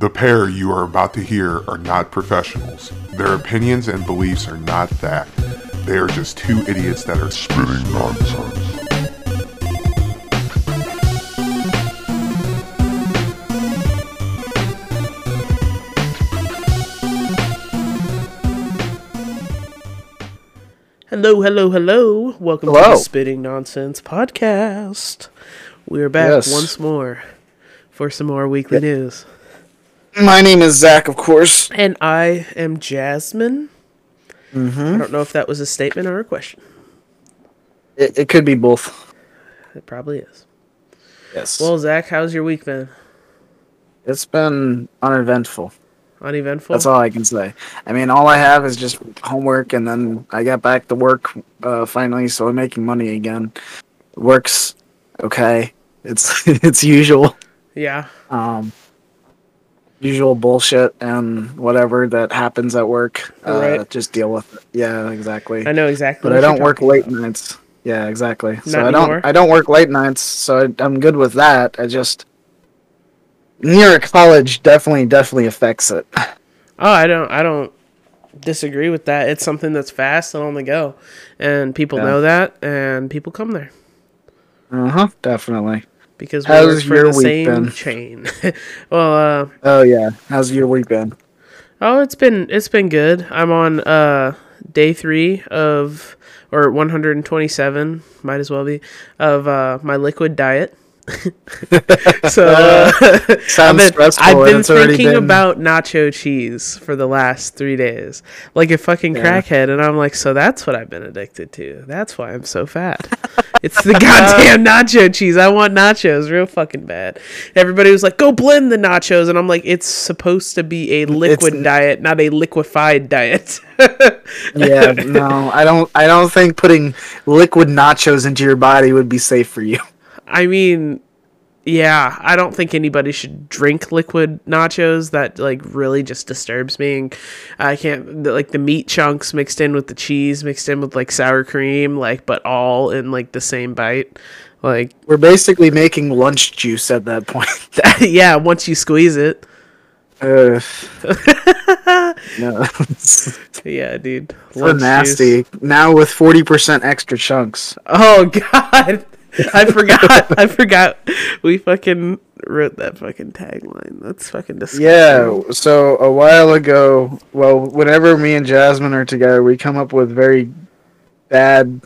The pair you are about to hear are not professionals. Their opinions and beliefs are not fact. They are just two idiots that are spitting nonsense. Hello, hello, hello. Welcome to the Spitting Nonsense podcast. We're back Yes. once more for some more weekly news. My name is Zach, of course. And I am Jasmine. Mm-hmm. I don't know if that was a statement or a question. It, it could be both. It probably is. Yes. Well, Zach, how's your week been? it's been uneventful. Uneventful? That's all I can say. I mean, all I have is just homework, and then I got back to work uh, finally, so I'm making money again. Works okay. It's it's usual, Yeah. um, usual bullshit and whatever that happens at work. Uh, Right. Just deal with it. Yeah, exactly. I know exactly but I don't work late about. nights. Yeah, exactly. so Not I don't anymore? I don't work late nights, so I, I'm good with that. I just near college definitely definitely affects it. Oh, I don't I don't disagree with that. It's something that's fast and on the go. And people Yeah. know that and people come there. Uh huh. Definitely. Because we How's work for your the same been? chain. well, uh Oh yeah. How's your week been? Oh, it's been it's been good. I'm on uh day three of or 127, might as well be of uh my liquid diet. so uh, I've been. I've been thinking been- about nacho cheese for the last three days, like a fucking Yeah. crackhead, and I'm like, so that's what I've been addicted to. That's why I'm so fat. it's the goddamn nacho cheese. I want nachos real fucking bad. Everybody was like, go blend the nachos, and I'm like, it's supposed to be a liquid n- diet, not a liquefied diet. yeah. No, I don't. I don't think putting liquid nachos into your body would be safe for you. I mean, yeah, I don't think anybody should drink liquid nachos. That like really just disturbs me. And I can't the, like the meat chunks mixed in with the cheese, mixed in with like sour cream, like but all in like the same bite. Like We're basically making lunch juice at that point. yeah, once you squeeze it, Ugh. no, yeah, dude. so nasty. juice. Now with forty percent extra chunks. Oh god. I forgot. I forgot. We fucking wrote that fucking tagline. That's fucking disgusting. Yeah, so a while ago, well, whenever me and Jasmine are together, we come up with very bad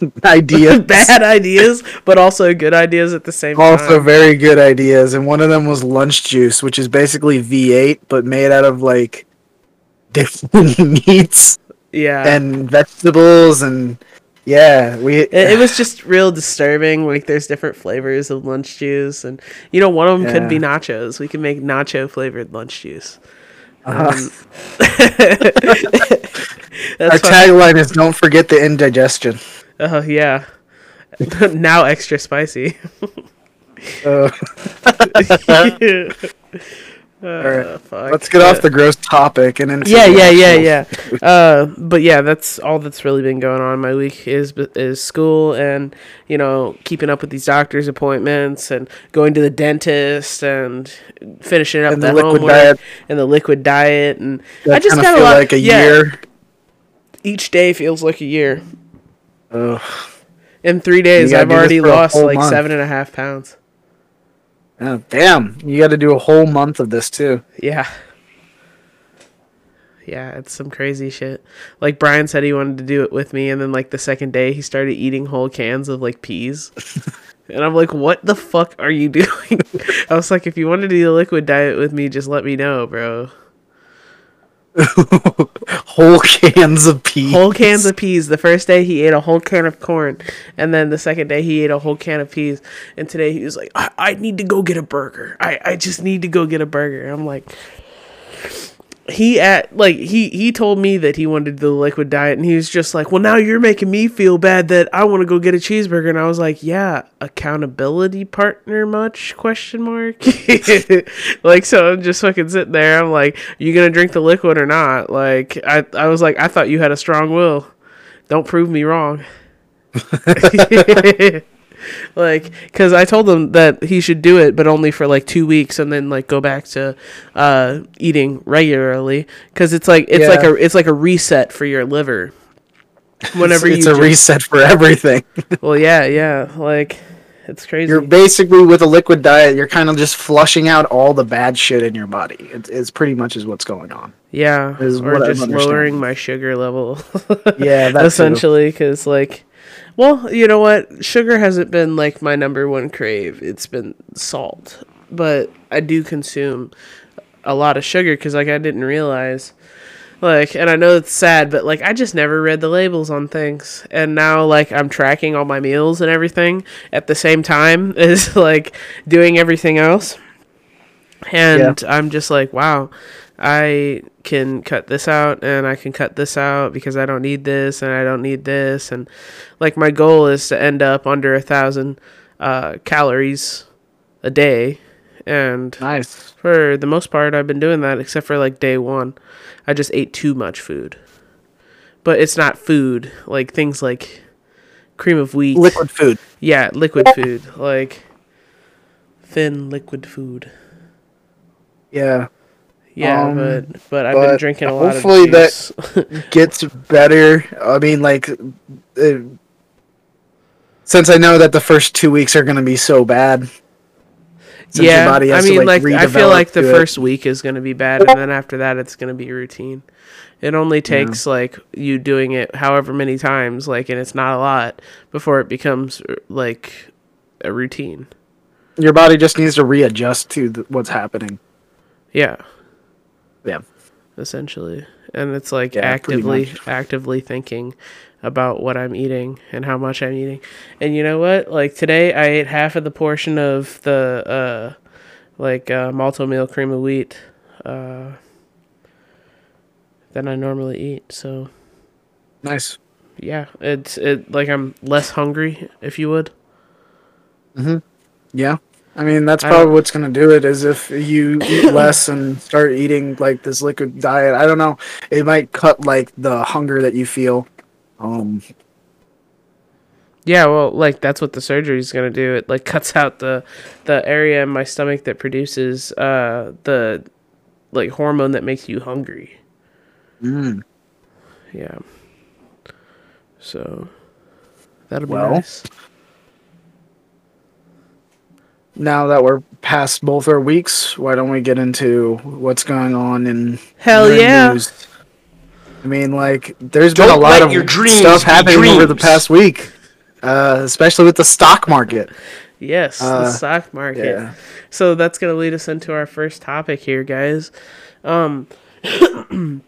ideas. bad ideas, but also good ideas at the same Also, time. Also very good ideas, and one of them was lunch juice, which is basically V8 but made out of like different meats Yeah. and vegetables, and yeah, we. it, it was just real disturbing. Like, there's different flavors of lunch juice, and you know, one of them could be nachos. We can make nacho flavored lunch juice. Uh, Um, our tagline is "Don't forget the indigestion." Oh yeah. now extra spicy. Uh, Uh, let's get off the gross topic and into yeah yeah yeah yeah. uh but yeah that's all that's really been going on. My week is is school and you know keeping up with these doctor's appointments and going to the dentist and finishing up And the, liquid homework diet. and the liquid diet. And That i just got a feel lot like a yeah, year. each day feels like a year. Ugh. in three days i've already lost like month. seven and a half pounds Oh, damn, you got to do a whole month of this too. Yeah. Yeah, it's some crazy shit. Like Brian said he wanted to do it with me and then like the second day he started eating whole cans of like peas. and I'm like, "What the fuck are you doing?" I was like, "If you want to do the liquid diet with me, just let me know, bro." whole cans of peas. Whole cans of peas. The first day he ate a whole can of corn, and then the second day he ate a whole can of peas. And today he was like, "I, I need to go get a burger. I, I just need to go get a burger." I'm like, he at like he he told me that he wanted the liquid diet, and he was just like, "Well, now you're making me feel bad that I want to go get a cheeseburger." And I was like, "Yeah, accountability partner much?" Question mark. like so, I'm just fucking sitting there. I'm like, "You gonna drink the liquid or not?" Like I I was like, "I thought you had a strong will. Don't prove me wrong." like because i told him that he should do it but only for like two weeks and then like go back to uh eating regularly because it's like it's like a it's like a reset for your liver whenever it's, it's a just- reset for everything. well yeah yeah like it's crazy You're basically with a liquid diet. You're kind of just flushing out all the bad shit in your body. It, it's pretty much is what's going on. yeah is or just lowering my sugar level Yeah, that's essentially because like well you know what? Sugar hasn't been like my number one crave. It's been salt. But i do consume a lot of sugar because like i didn't realize. Like and i know it's sad but like i just never read the labels on things. And now like i'm tracking all my meals and everything at the same time as like doing everything else. And i'm just like wow i can cut this out and i can cut this out because i don't need this and i don't need this and like my goal is to end up under a thousand uh, calories a day and Nice. for the most part i've been doing that except for like day one i just ate too much food but it's not food like things like cream of wheat Liquid food. yeah liquid food like thin liquid food Yeah. Yeah Um, but but i've been drinking a lot hopefully that- Gets better. I mean, like, uh, since I know that the first two weeks are going to be so bad. yeah i has to, mean like, like, i feel like the it. first week is going to be bad and then after that it's going to be routine it only takes like you doing it however many times like and it's not a lot before it becomes uh, like a routine Your body just needs to readjust to th- what's happening. yeah Yeah. essentially and it's like Yeah, actively actively thinking about what i'm eating and how much i'm eating and you know what like today i ate half of the portion of the uh like uh Malt-O-Meal cream of wheat uh than i normally eat so Nice. yeah it's it like i'm less hungry if you would Mhm. Yeah. I mean, that's probably what's going to do it is if you eat less and start eating like this liquid diet. I don't know. It might cut like the hunger that you feel. Um, Yeah, well, like that's what the surgery is gonna do. It like cuts out the the area in my stomach that produces uh the like hormone that makes you hungry. mm, Yeah. So that'll be Well, nice. Now that we're past both our weeks, why don't we get into what's going on in Hell yeah. news? I mean, like, there's been Don't a lot of your stuff be happening over the past week, uh, especially with the stock market. Yes, the uh, stock market. Yeah. So that's gonna lead us into our first topic here, guys. Um,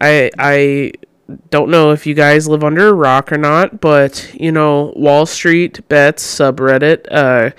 I I don't know if you guys live under a rock or not, but you know, Wall Street Bets subreddit uh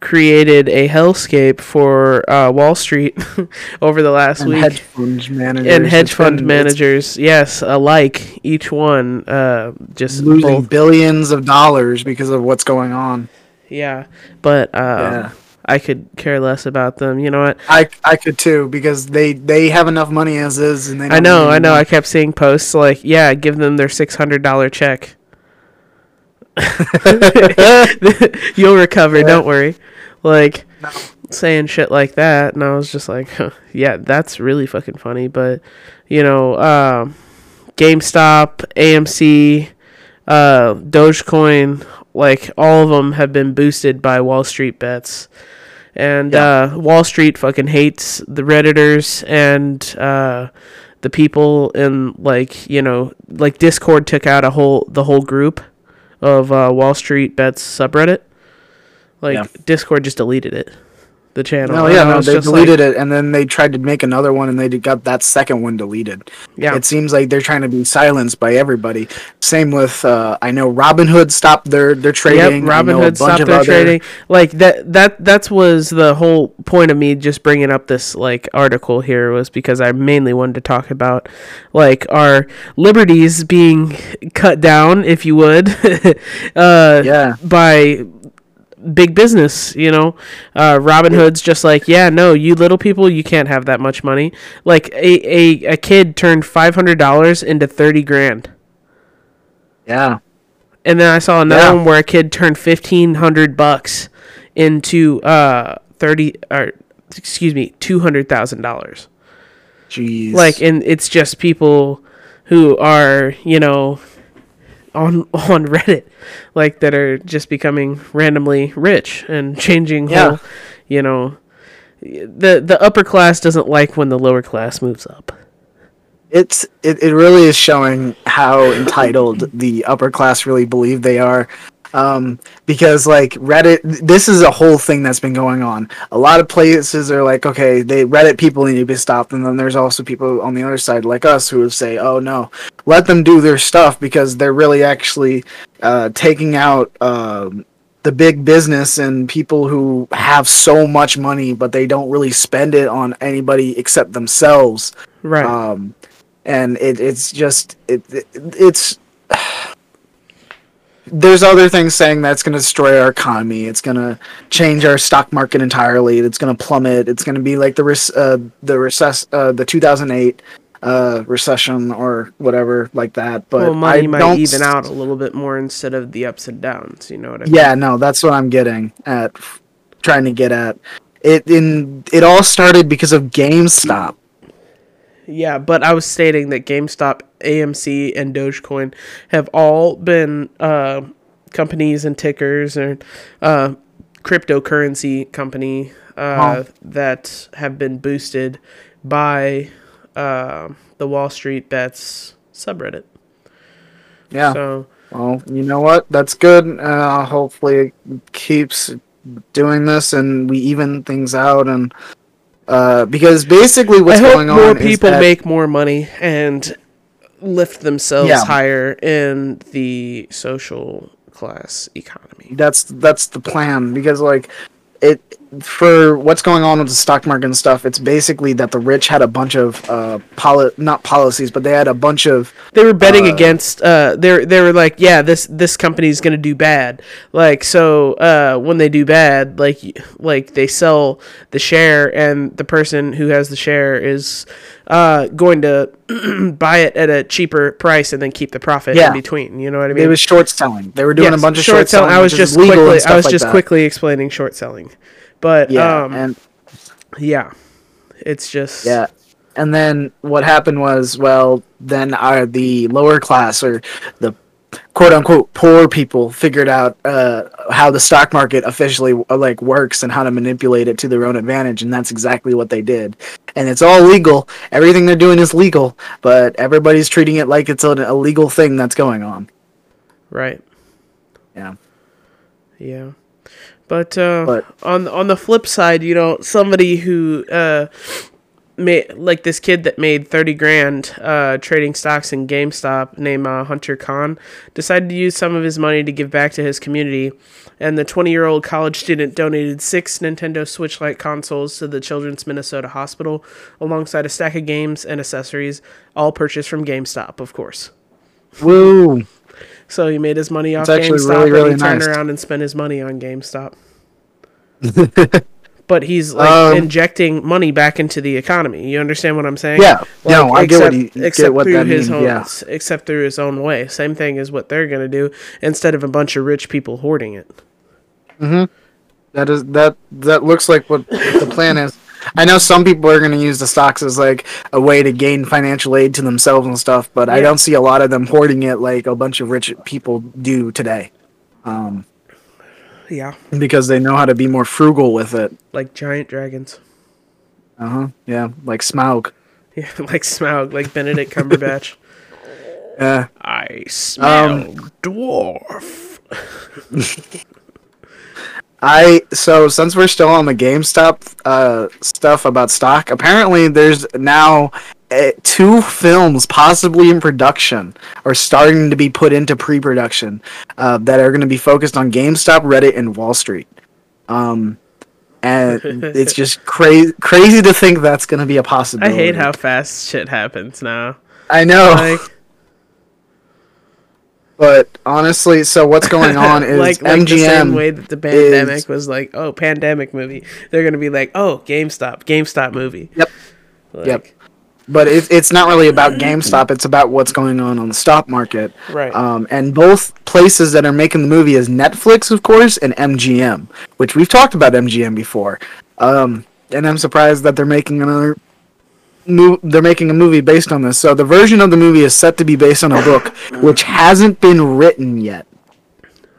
created a hellscape for uh, Wall Street over the last And week. hedge fund managers. and hedge fund managers, yes, alike, each one, uh, just losing both, billions of dollars because of what's going on. yeah. But um, Yeah. I could care less about them. You know what? I I could too because they they have enough money as is, and they. I know, I know. I kept seeing posts like, "Yeah, give them their six hundred dollar check. You'll recover. Yeah. Don't worry." Like No. saying shit like that, and I was just like, huh, "Yeah, that's really fucking funny." But you know, um, GameStop, AMC, uh, Dogecoin, like all of them have been boosted by Wall Street bets. And Yeah. uh, Wall Street fucking hates the redditors and uh, the people in like you know like Discord took out a whole the whole group of uh, Wall Street bets subreddit. Like Yeah. Discord just deleted it, the channel. No, yeah, no, they deleted like, it, and then they tried to make another one, and they got that second one deleted. Yeah, It seems like they're trying to be silenced by everybody. Same with, uh, I know Robinhood stopped their their trading. Yep, I know a Robinhood stopped their other- trading. Like that that that was the whole point of me just bringing up this like article here was because I mainly wanted to talk about like our liberties being cut down, if you would, uh, Yeah, by big business. You know, uh, Robinhood's just like, yeah, no, you little people, you can't have that much money. Like a a, a kid turned five hundred dollars into thirty grand. yeah. And then I saw another Yeah. one where a kid turned fifteen hundred bucks into uh thirty or excuse me two hundred thousand dollars. Jeez. Like, and it's just people who are you know on on Reddit, like that are just becoming randomly rich and changing Yeah. whole, you know. The the upper class doesn't like when the lower class moves up. it's it, it really is showing how entitled the upper class really believe they are um, because like reddit this is a whole thing that's been going on a lot of places are like okay they reddit people need to be stopped and then there's also people on the other side like us who would say oh no let them do their stuff because they're really actually uh, taking out um, the big business and people who have so much money but they don't really spend it on anybody except themselves Right. um, and it, it's just it, it it's there's other things saying that's going to destroy our economy. It's going to change our stock market entirely. It's going to plummet. It's going to be like the res- uh, the recess uh, the 2008 uh, recession or whatever like that. But well, money I might don't even out a little bit more instead of the ups and downs. You know what I mean? Yeah, no, that's what I'm getting at. Trying to get at it. In it all started because of GameStop. Yeah, but I was stating that GameStop, AMC, and Dogecoin have all been uh, companies and tickers and uh, cryptocurrency company uh, Oh. that have been boosted by uh, the Wall Street Bets subreddit. Yeah. So Well, you know what? That's good. Uh, hopefully, it keeps doing this and we even things out. And uh, because basically, what's I hope going on more people that- make more money and lift themselves Yeah. higher in the social class economy. that's that's the plan. Because like it for what's going on with the stock market and stuff, it's basically that the rich had a bunch of uh, poli- not policies, but they had a bunch of they were betting Uh, against uh they they were like yeah this this company's gonna do bad like so uh when they do bad like like they sell the share and the person who has the share is uh going to buy it at a cheaper price and then keep the profit Yeah. in between you know what i mean it was short selling. They were doing Yes, a bunch of short, selling selling. i was just quickly i was like just that. quickly explaining short selling but Yeah, um and yeah it's just Yeah. And then what happened was, well, then our the lower class or the quote unquote poor people figured out uh, how the stock market officially uh, like works and how to manipulate it to their own advantage, and that's exactly what they did. And it's all legal. Everything they're doing is legal, but everybody's treating it like it's an illegal thing that's going on. right Yeah. Yeah. But, uh, But- on on the flip side, you know, somebody who uh, made like this kid that made thirty grand uh, trading stocks in GameStop, named uh, Hunter Khan, decided to use some of his money to give back to his community. And the twenty year old college student donated six Nintendo Switch Lite consoles to the Children's Minnesota Hospital, alongside a stack of games and accessories, all purchased from GameStop, of course. Woo! So he made his money off GameStop really, really and he turned nice. around and spent his money on GameStop. but he's like Um, injecting money back into the economy. You understand what I'm saying? Yeah. No, I get what you- get except what through that his means, own, yeah. except through his own way. Same thing as what they're gonna do instead of a bunch of rich people hoarding it. Hmm. That is that that looks like what the plan is. I know some people are going to use the stocks as like a way to gain financial aid to themselves and stuff, but I don't see a lot of them hoarding it like a bunch of rich people do today. Um, Yeah, because they know how to be more frugal with it. like giant dragons. Uh huh. Yeah, like Smaug. Yeah, like Smaug, like Benedict Cumberbatch. Yeah. I smell Um, dwarf. I so since we're still on the GameStop uh, stuff about stock, apparently there's now uh, two films possibly in production or starting to be put into pre-production uh, that are going to be focused on GameStop, Reddit, and Wall Street. Um, and it's just crazy crazy to think that's going to be a possibility. I hate how fast shit happens now. I know, Like, but honestly, so what's going on is like, like the same way that the pandemic was like, oh, pandemic movie. They're gonna be like, oh, GameStop, GameStop movie. Yep. Like, Yep. but it, it's not really about GameStop. It's about what's going on on the stock market. Right. Um, and both places that are making the movie is Netflix, of course, and MGM, which we've talked about MGM before. Um, and I'm surprised that they're making another. Mo- they're making a movie based on this. So the version of the movie is set to be based on a book, which hasn't been written yet.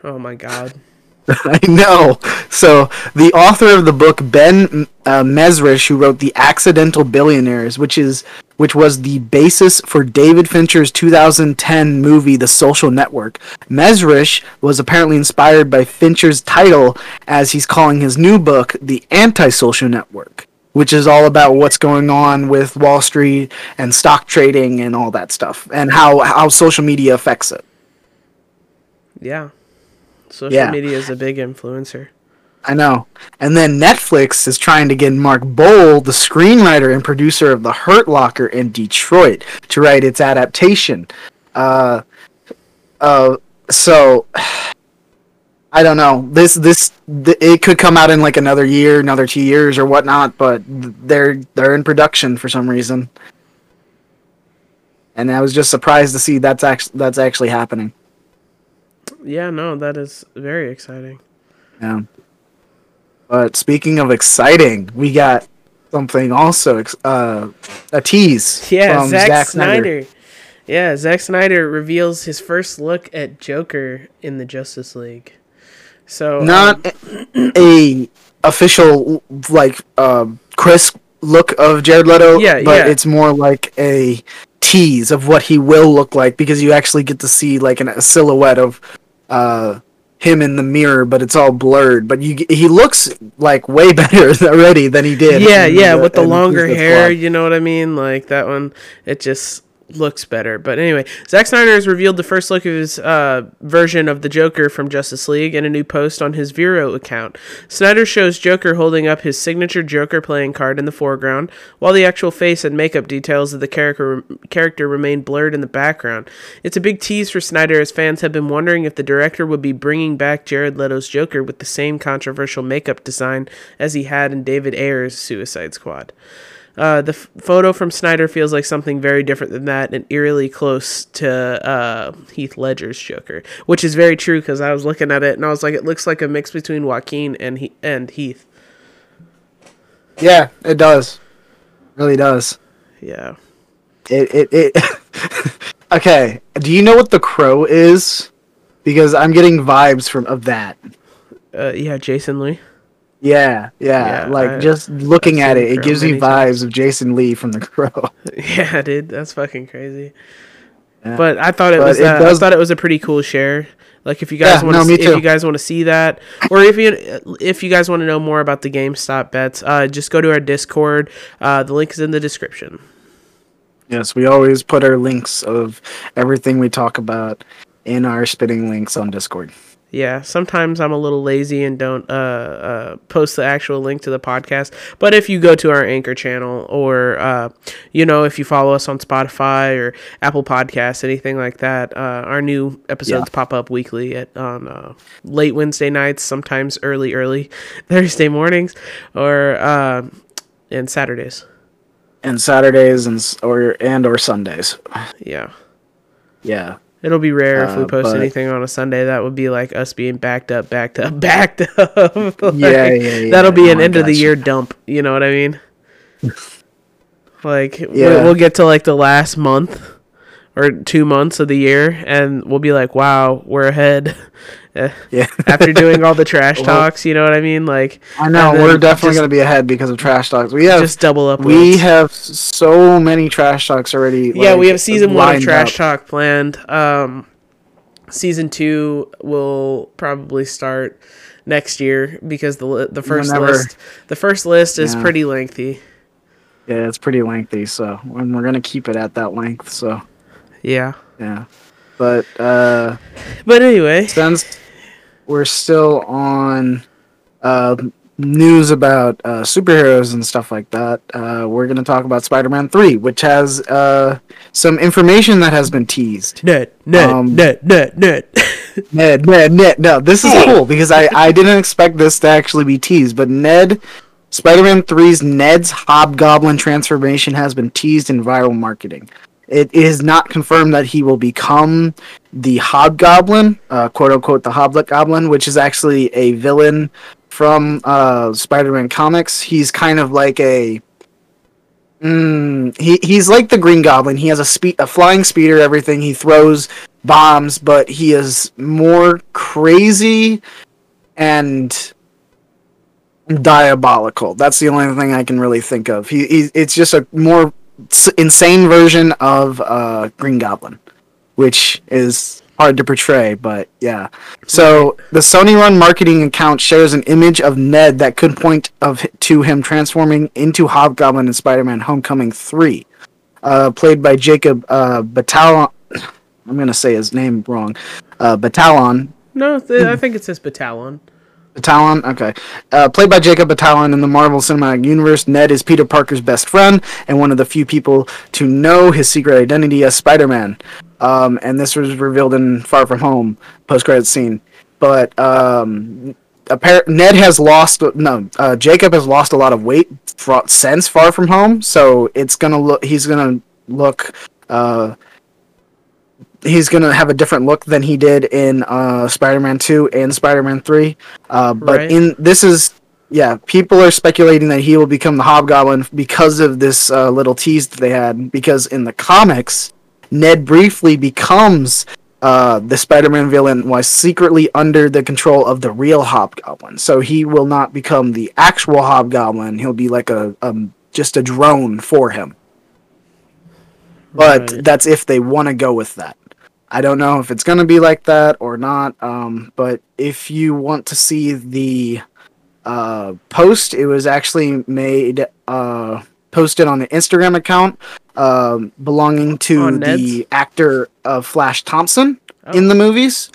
Oh my god. I know. So the author of the book, Ben uh, Mezrich, who wrote *The Accidental Billionaires*, which is which was the basis for David Fincher's 2010 movie *The Social Network*. Mezrich was apparently inspired by Fincher's title, as he's calling his new book *The Anti-Social Network*, which is all about what's going on with Wall Street and stock trading and all that stuff, and how how social media affects it. Yeah. Social Yeah. media is a big influencer. I know. And then Netflix is trying to get Mark Boal, the screenwriter and producer of The Hurt Locker in Detroit, to write its adaptation. Uh, uh, so I don't know. This this th- it could come out in like another year, another two years, or whatnot. But they're they're in production for some reason. And I was just surprised to see that's actually that's actually happening. Yeah, no, that is very exciting. Yeah. But speaking of exciting, we got something also ex- uh, a tease Yeah, from Zack, Snyder. Yeah, Zack Snyder reveals his first look at Joker in the Justice League. So um, Not a, a official like uh, crisp look of Jared Leto, Yeah, but yeah. it's more like a tease of what he will look like because you actually get to see like an, a silhouette of uh, him in the mirror, but it's all blurred. But you he looks like way better already than he did. yeah, yeah, with the longer hair, you know what I mean? Like that one, it just looks better. But anyway, Zack Snyder has revealed the first look of his uh, version of the Joker from Justice League in a new post on his Vero account. Snyder shows Joker holding up his signature Joker playing card in the foreground, while the actual face and makeup details of the character character remain blurred in the background. It's a big tease for Snyder as fans have been wondering if the director would be bringing back Jared Leto's Joker with the same controversial makeup design as he had in David Ayer's Suicide Squad. Uh, the f- photo from Snyder feels like something very different than that and eerily close to uh, Heath Ledger's Joker, which is very true because I was looking at it and I was like, it looks like a mix between Joaquin and he- and Heath. Yeah, it does. Really does. Yeah. It it it. okay. Do you know what the crow is? Because I'm getting vibes from of that. Uh, yeah, Jason Lee. Yeah, yeah. Yeah, like I- just looking at it, it gives me vibes times. of Jason Lee from The Crow. Yeah, dude, that's fucking crazy. Yeah. But I thought it But was it uh, does- I thought it was a pretty cool share. Like if you guys Yeah, want no, to me if you guys want to see that or if you if you guys want to know more about the GameStop bets, uh, just go to our Discord. Uh, the link is in the description. Yes, we always put our links of everything we talk about in our spitting links on Discord. Yeah, sometimes I'm a little lazy and don't uh, uh, post the actual link to the podcast. But if you go to our Anchor channel, or uh, you know, if you follow us on Spotify or Apple Podcasts, anything like that, uh, our new episodes pop up weekly at on uh, late Wednesday nights, sometimes early early Thursday mornings, or uh, and Saturdays. And Saturdays and or and or Sundays. Yeah. Yeah. It'll be rare if we Uh, post but- anything on a Sunday. That would be like us being backed up, backed up, backed up. Like, Yeah, yeah, yeah. That'll be Oh an end of the year dump. You know what I mean? like Yeah. we'll get to like the last month or two months of the year, and we'll be like, "Wow, we're ahead." Eh, Yeah. After doing all the trash talks, you know what I mean? Like I know we're definitely going to be ahead because of trash talks. We have just double up. we have so many trash talks already. yeah, we have season one of Trash up. Talk planned. Um, season two will probably start next year because the the first Whenever. list the first list is Yeah. pretty lengthy. Yeah, it's pretty lengthy, so and we're gonna keep it at that length. So Yeah, yeah, but uh, but anyway, since we're still on uh, news about uh, superheroes and stuff like that, uh, we're gonna talk about Spider-Man Three, which has uh, some information that has been teased. Ned, Ned, Um, Ned, Ned, Ned. Ned, Ned, Ned. No, this is cool because I, I didn't expect this to actually be teased, but Ned Spider-Man 3's Ned's Hobgoblin transformation has been teased in viral marketing. It is not confirmed that he will become the Hobgoblin, uh, quote unquote, the Hobgoblin, which is actually a villain from uh, Spider-Man comics. He's kind of like a Mm, he he's like the Green Goblin. He has a speed, a flying speeder, everything. He throws bombs, but he is more crazy and diabolical. That's the only thing I can really think of. He, he it's just a more insane version of uh, Green Goblin, which is hard to portray, but yeah. So the Sony Run marketing account shares an image of Ned that could point of to him transforming into Hobgoblin in Spider-Man: Homecoming Three, uh, played by Jacob uh, Batalon. I'm gonna say his name wrong. Uh, Batalon. No, th- I think it says Batalon. Batalon, okay. Uh, played by Jacob Batalon in the Marvel Cinematic Universe, Ned is Peter Parker's best friend and one of the few people to know his secret identity as Spider-Man. Um, and this was revealed in Far From Home post-credit scene. But um, appar- Ned has lost no, uh, Jacob has lost a lot of weight since Far From Home, so it's gonna look. He's gonna look. Uh, he's gonna have a different look than he did in uh, Spider-Man Two and Spider-Man Three. Uh, but Right. in this is yeah, people are speculating that he will become the Hobgoblin because of this uh, little tease that they had. Because in the comics, Ned briefly becomes uh, the Spider-Man villain while secretly under the control of the real Hobgoblin. So he will not become the actual Hobgoblin. He'll be like a um, just a drone for him. But Right. that's if they want to go with that. I don't know if it's going to be like that or not. Um, but if you want to see the uh, post, it was actually made uh, posted on the Instagram account um, belonging to Ned's? the actor of Flash Thompson in Oh. the movies.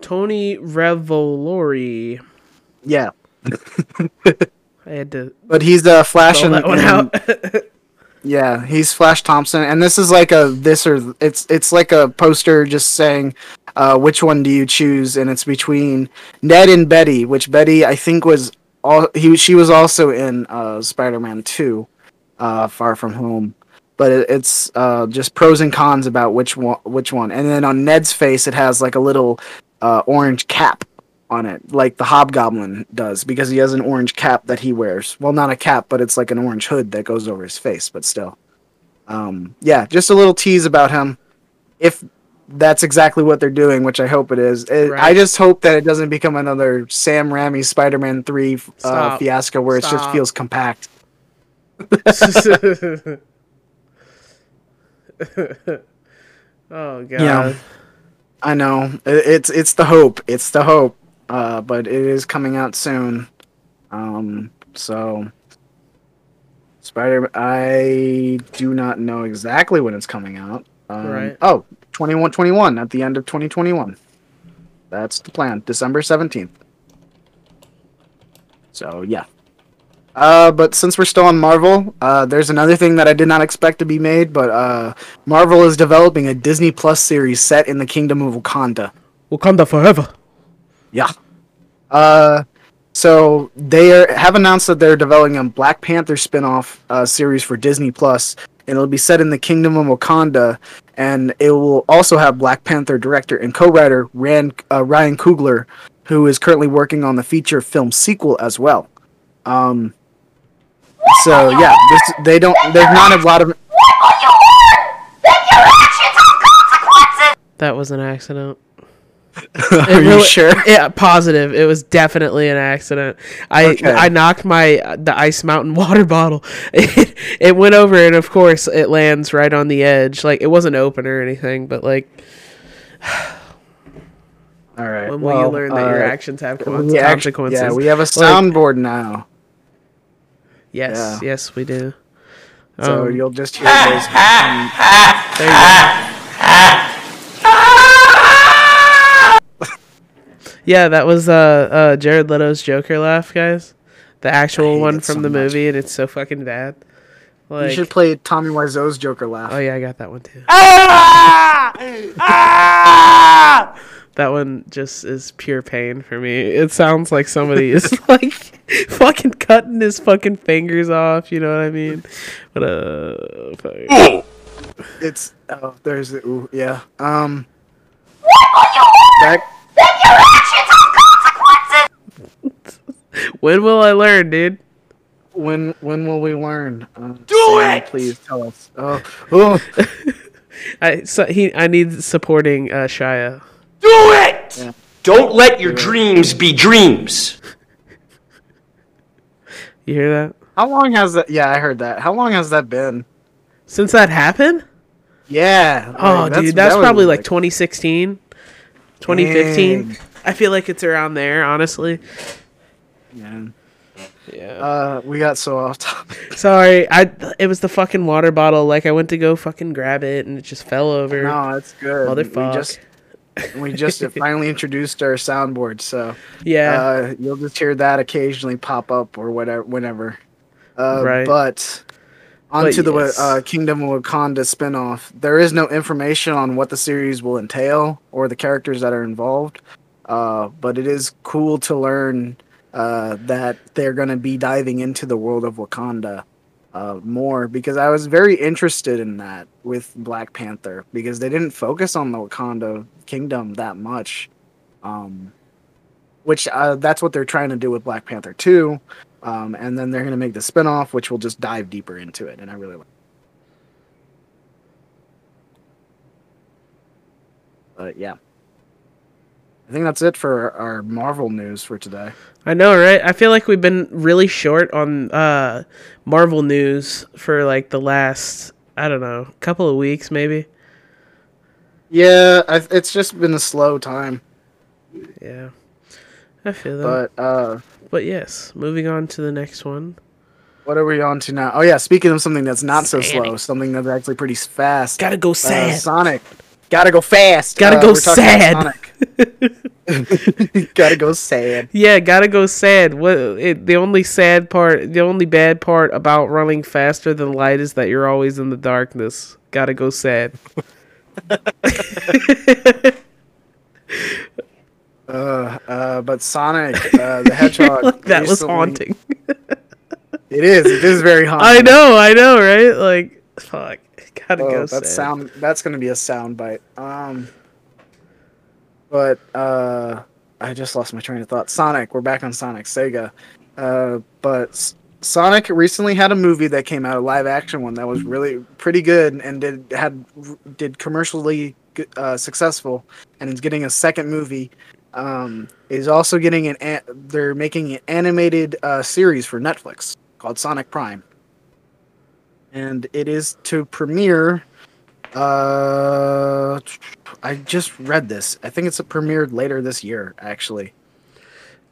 Tony Revolori. Yeah, I had to but he's uh, Flash in, Yeah, he's Flash Thompson, and this is like a this or it's it's like a poster just saying, uh, which one do you choose? And it's between Ned and Betty, which Betty I think was all he she was also in uh, Spider-Man Two, uh, Far From Home, but it, it's uh, just pros and cons about which one which one. And then on Ned's face, it has like a little uh, orange cap on it, like the Hobgoblin does, because he has an orange cap that he wears. Well, not a cap, but it's like an orange hood that goes over his face, but still. Um, yeah, just a little tease about him. If that's exactly what they're doing, which I hope it is. It, I just hope that it doesn't become another Sam Raimi Spider-Man 3 uh, fiasco where it just feels compact. oh god. Yeah. I know. It's it's the hope. It's the hope. Uh, but it is coming out soon. Um, so Spider I do not know exactly when it's coming out. Um, Right. Oh, 2121 at the end of 2021. That's the plan. December 17th. So, yeah. Uh, but since we're still on Marvel, uh, there's another thing that I did not expect to be made, but uh, Marvel is developing a Disney Plus series set in the Kingdom of Wakanda. Wakanda forever. Yeah. Uh, so they are, have announced that they're developing a Black Panther spin-off uh, series for Disney Plus, and it'll be set in the Kingdom of Wakanda, and it will also have Black Panther director and co-writer Rand, uh, Ryan Coogler, who is currently working on the feature film sequel as well. Um, so yeah, this they don't. There's not a lot of. That was an accident. Are It you sure? Yeah, positive. It was definitely an accident. I Okay. I knocked my the ice mountain water bottle. It, it went over, and of course, it lands right on the edge. Like it wasn't open or anything, but like All right. when will well, you learn that your uh, actions have act- consequences? Yeah, we have a soundboard now, yes, yeah. yes, we do. so Um, you'll just hear those. There you go. Yeah, that was uh, uh, Jared Leto's Joker laugh, guys. The actual one from so the much. movie, and it's so fucking bad. You should play Tommy Wiseau's Joker laugh. oh yeah, I got that one too. That one just is pure pain for me. It sounds like somebody is like fucking cutting his fucking fingers off. You know what I mean? But uh, fuck. It's oh, there's the ooh, yeah. Um. Back, when will I learn, dude? when when will we learn? Uh, Do it, please tell us. Oh, oh. I so he I need supporting uh, Shia. Do it! Yeah. Don't let your dreams be dreams. You hear that? How long has that? Yeah, I heard that. How long has that been? Since that happened? Yeah. Oh, like, dude, that's that was, probably like 2016, 2015. Dang. I feel like it's around there, honestly. Yeah. Yeah. Uh, we got so off topic. Sorry, I it was the fucking water bottle. Like I went to go fucking grab it and it just fell over. No, it's good. Motherfuck. We just we just finally introduced our soundboard, so yeah. uh, you'll just hear that occasionally pop up or whatever, whenever. Uh, Right. But onto But the yes. uh, Kingdom of Wakanda spinoff. There is no information on what the series will entail or the characters that are involved. Uh, but it is cool to learn uh, that they're going to be diving into the world of Wakanda uh, more because I was very interested in that with Black Panther because they didn't focus on the Wakanda kingdom that much. Um, which uh, that's what they're trying to do with Black Panther 2. Um, and then they're going to make the spin-off which will just dive deeper into it and I really like But yeah. I think that's it for our Marvel news for today. I know, right? I feel like we've been really short on uh Marvel news for like the last I don't know, couple of weeks maybe. Yeah, I, it's just been a slow time, Yeah. I feel that. but uh But yes, moving on to the next one. what are we on to now? Oh yeah, speaking of something that's not so slow, something that's actually pretty fast. Gotta go uh, sad. Sonic. Gotta go fast. Gotta Uh, go sad. Gotta go sad. Yeah, gotta go sad. What it, the only sad part, the only bad part about running faster than light is that you're always in the darkness. Gotta go sad. Uh, uh, but Sonic uh, the Hedgehog. like that was haunting. It is. It is very haunting. I know, I know, right? Like, fuck, gotta Oh, go that's sad. sound. That's gonna be a sound bite. Um, but uh, I just lost my train of thought. Sonic. We're back on Sonic. Sega. Uh, but Sonic recently had a movie that came out, a live action one that was really pretty good and did had did commercially uh, successful, and is getting a second movie. Um, is also getting an. A- they're making an animated uh, series for Netflix called Sonic Prime and it is to premiere. Uh, I just read this. I think it's premiered later this year, actually.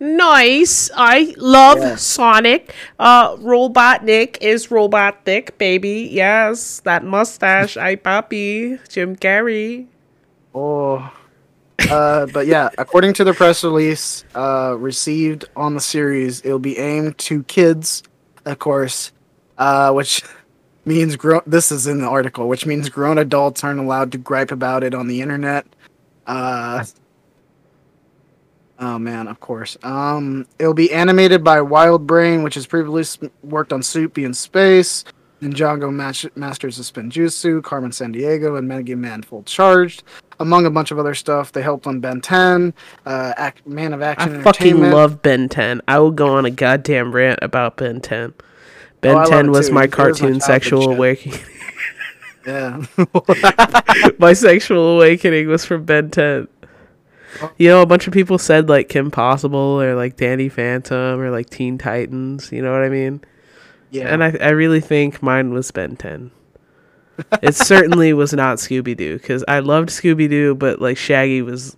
Nice. I love Yeah. Sonic. Uh, Robotnik is Robotnik, baby. Yes, that mustache, I poppy, Jim Carrey. Oh, uh, but yeah, according to the press release uh, received on the series, it'll be aimed to kids, of course, uh, which means grown. This is in the article, which means grown adults aren't allowed to gripe about it on the internet. Uh, oh man, of course. Um, it'll be animated by WildBrain, which has previously worked on Snoopy in Space, Ninjago Mas- Masters of Spinjitzu, Carmen Sandiego, and Mega Man Full Charged among a bunch of other stuff. They helped on Ben 10, uh, Act, Man of Action. I fucking love Ben 10. I will go on a goddamn rant about Ben 10. Ben Oh, 10 was my It was my cartoon sexual shit. awakening. Yeah. my sexual awakening was from Ben 10. You know, a bunch of people said like Kim Possible or like Danny Phantom or like Teen Titans. You know what I mean? yeah. And I, I really think mine was Ben 10. It certainly was not Scooby Doo because I loved Scooby Doo, but like Shaggy was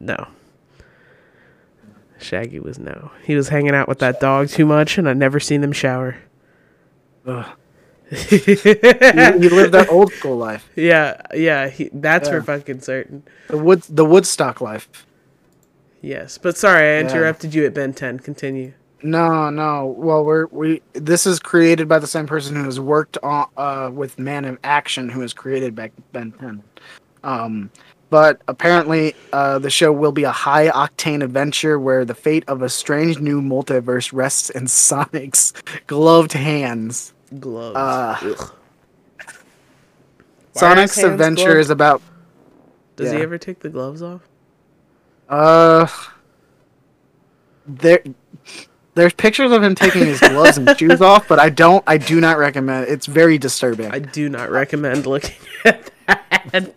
no. Shaggy was no. He was hanging out with that dog too much, and I'd never seen him shower. Ugh. you, you lived that old school life. Yeah, yeah, he, that's for fucking certain. The wood the Woodstock life. Yes, but sorry, I Yeah. interrupted you at Ben 10. Continue. No, no. Well, we're we. This is created by the same person who has worked on uh with Man of Action, who has created back Ben 10. Um, but apparently, uh, the show will be a high octane adventure where the fate of a strange new multiverse rests in Sonic's gloved hands. Gloves. Uh, Ugh. Sonic's adventure gloved? is about Does he ever take the gloves off? uh there there's pictures of him taking his gloves and shoes off, but I don't I do not recommend. It's very disturbing. I do not recommend looking at that.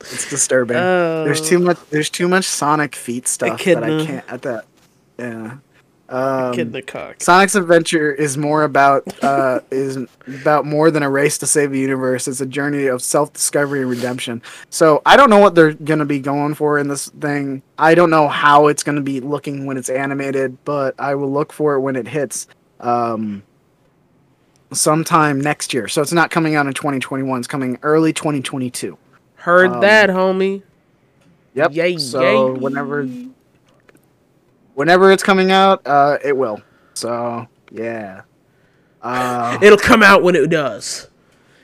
It's disturbing. Oh. There's too much there's too much Sonic feet stuff that I can't at that. Yeah. Um, Kid the cock. Sonic's adventure is more about uh, is about more than a race to save the universe. It's a journey of self discovery and redemption. So I don't know what they're gonna be going for in this thing. I don't know how it's gonna be looking when it's animated, but I will look for it when it hits um, sometime next year. So it's not coming out in 2021. It's coming early 2022. Heard um, that, homie. Yep. Yay, so yay. whenever whenever it's coming out, uh, it will. So yeah. Uh, It'll come out when it does.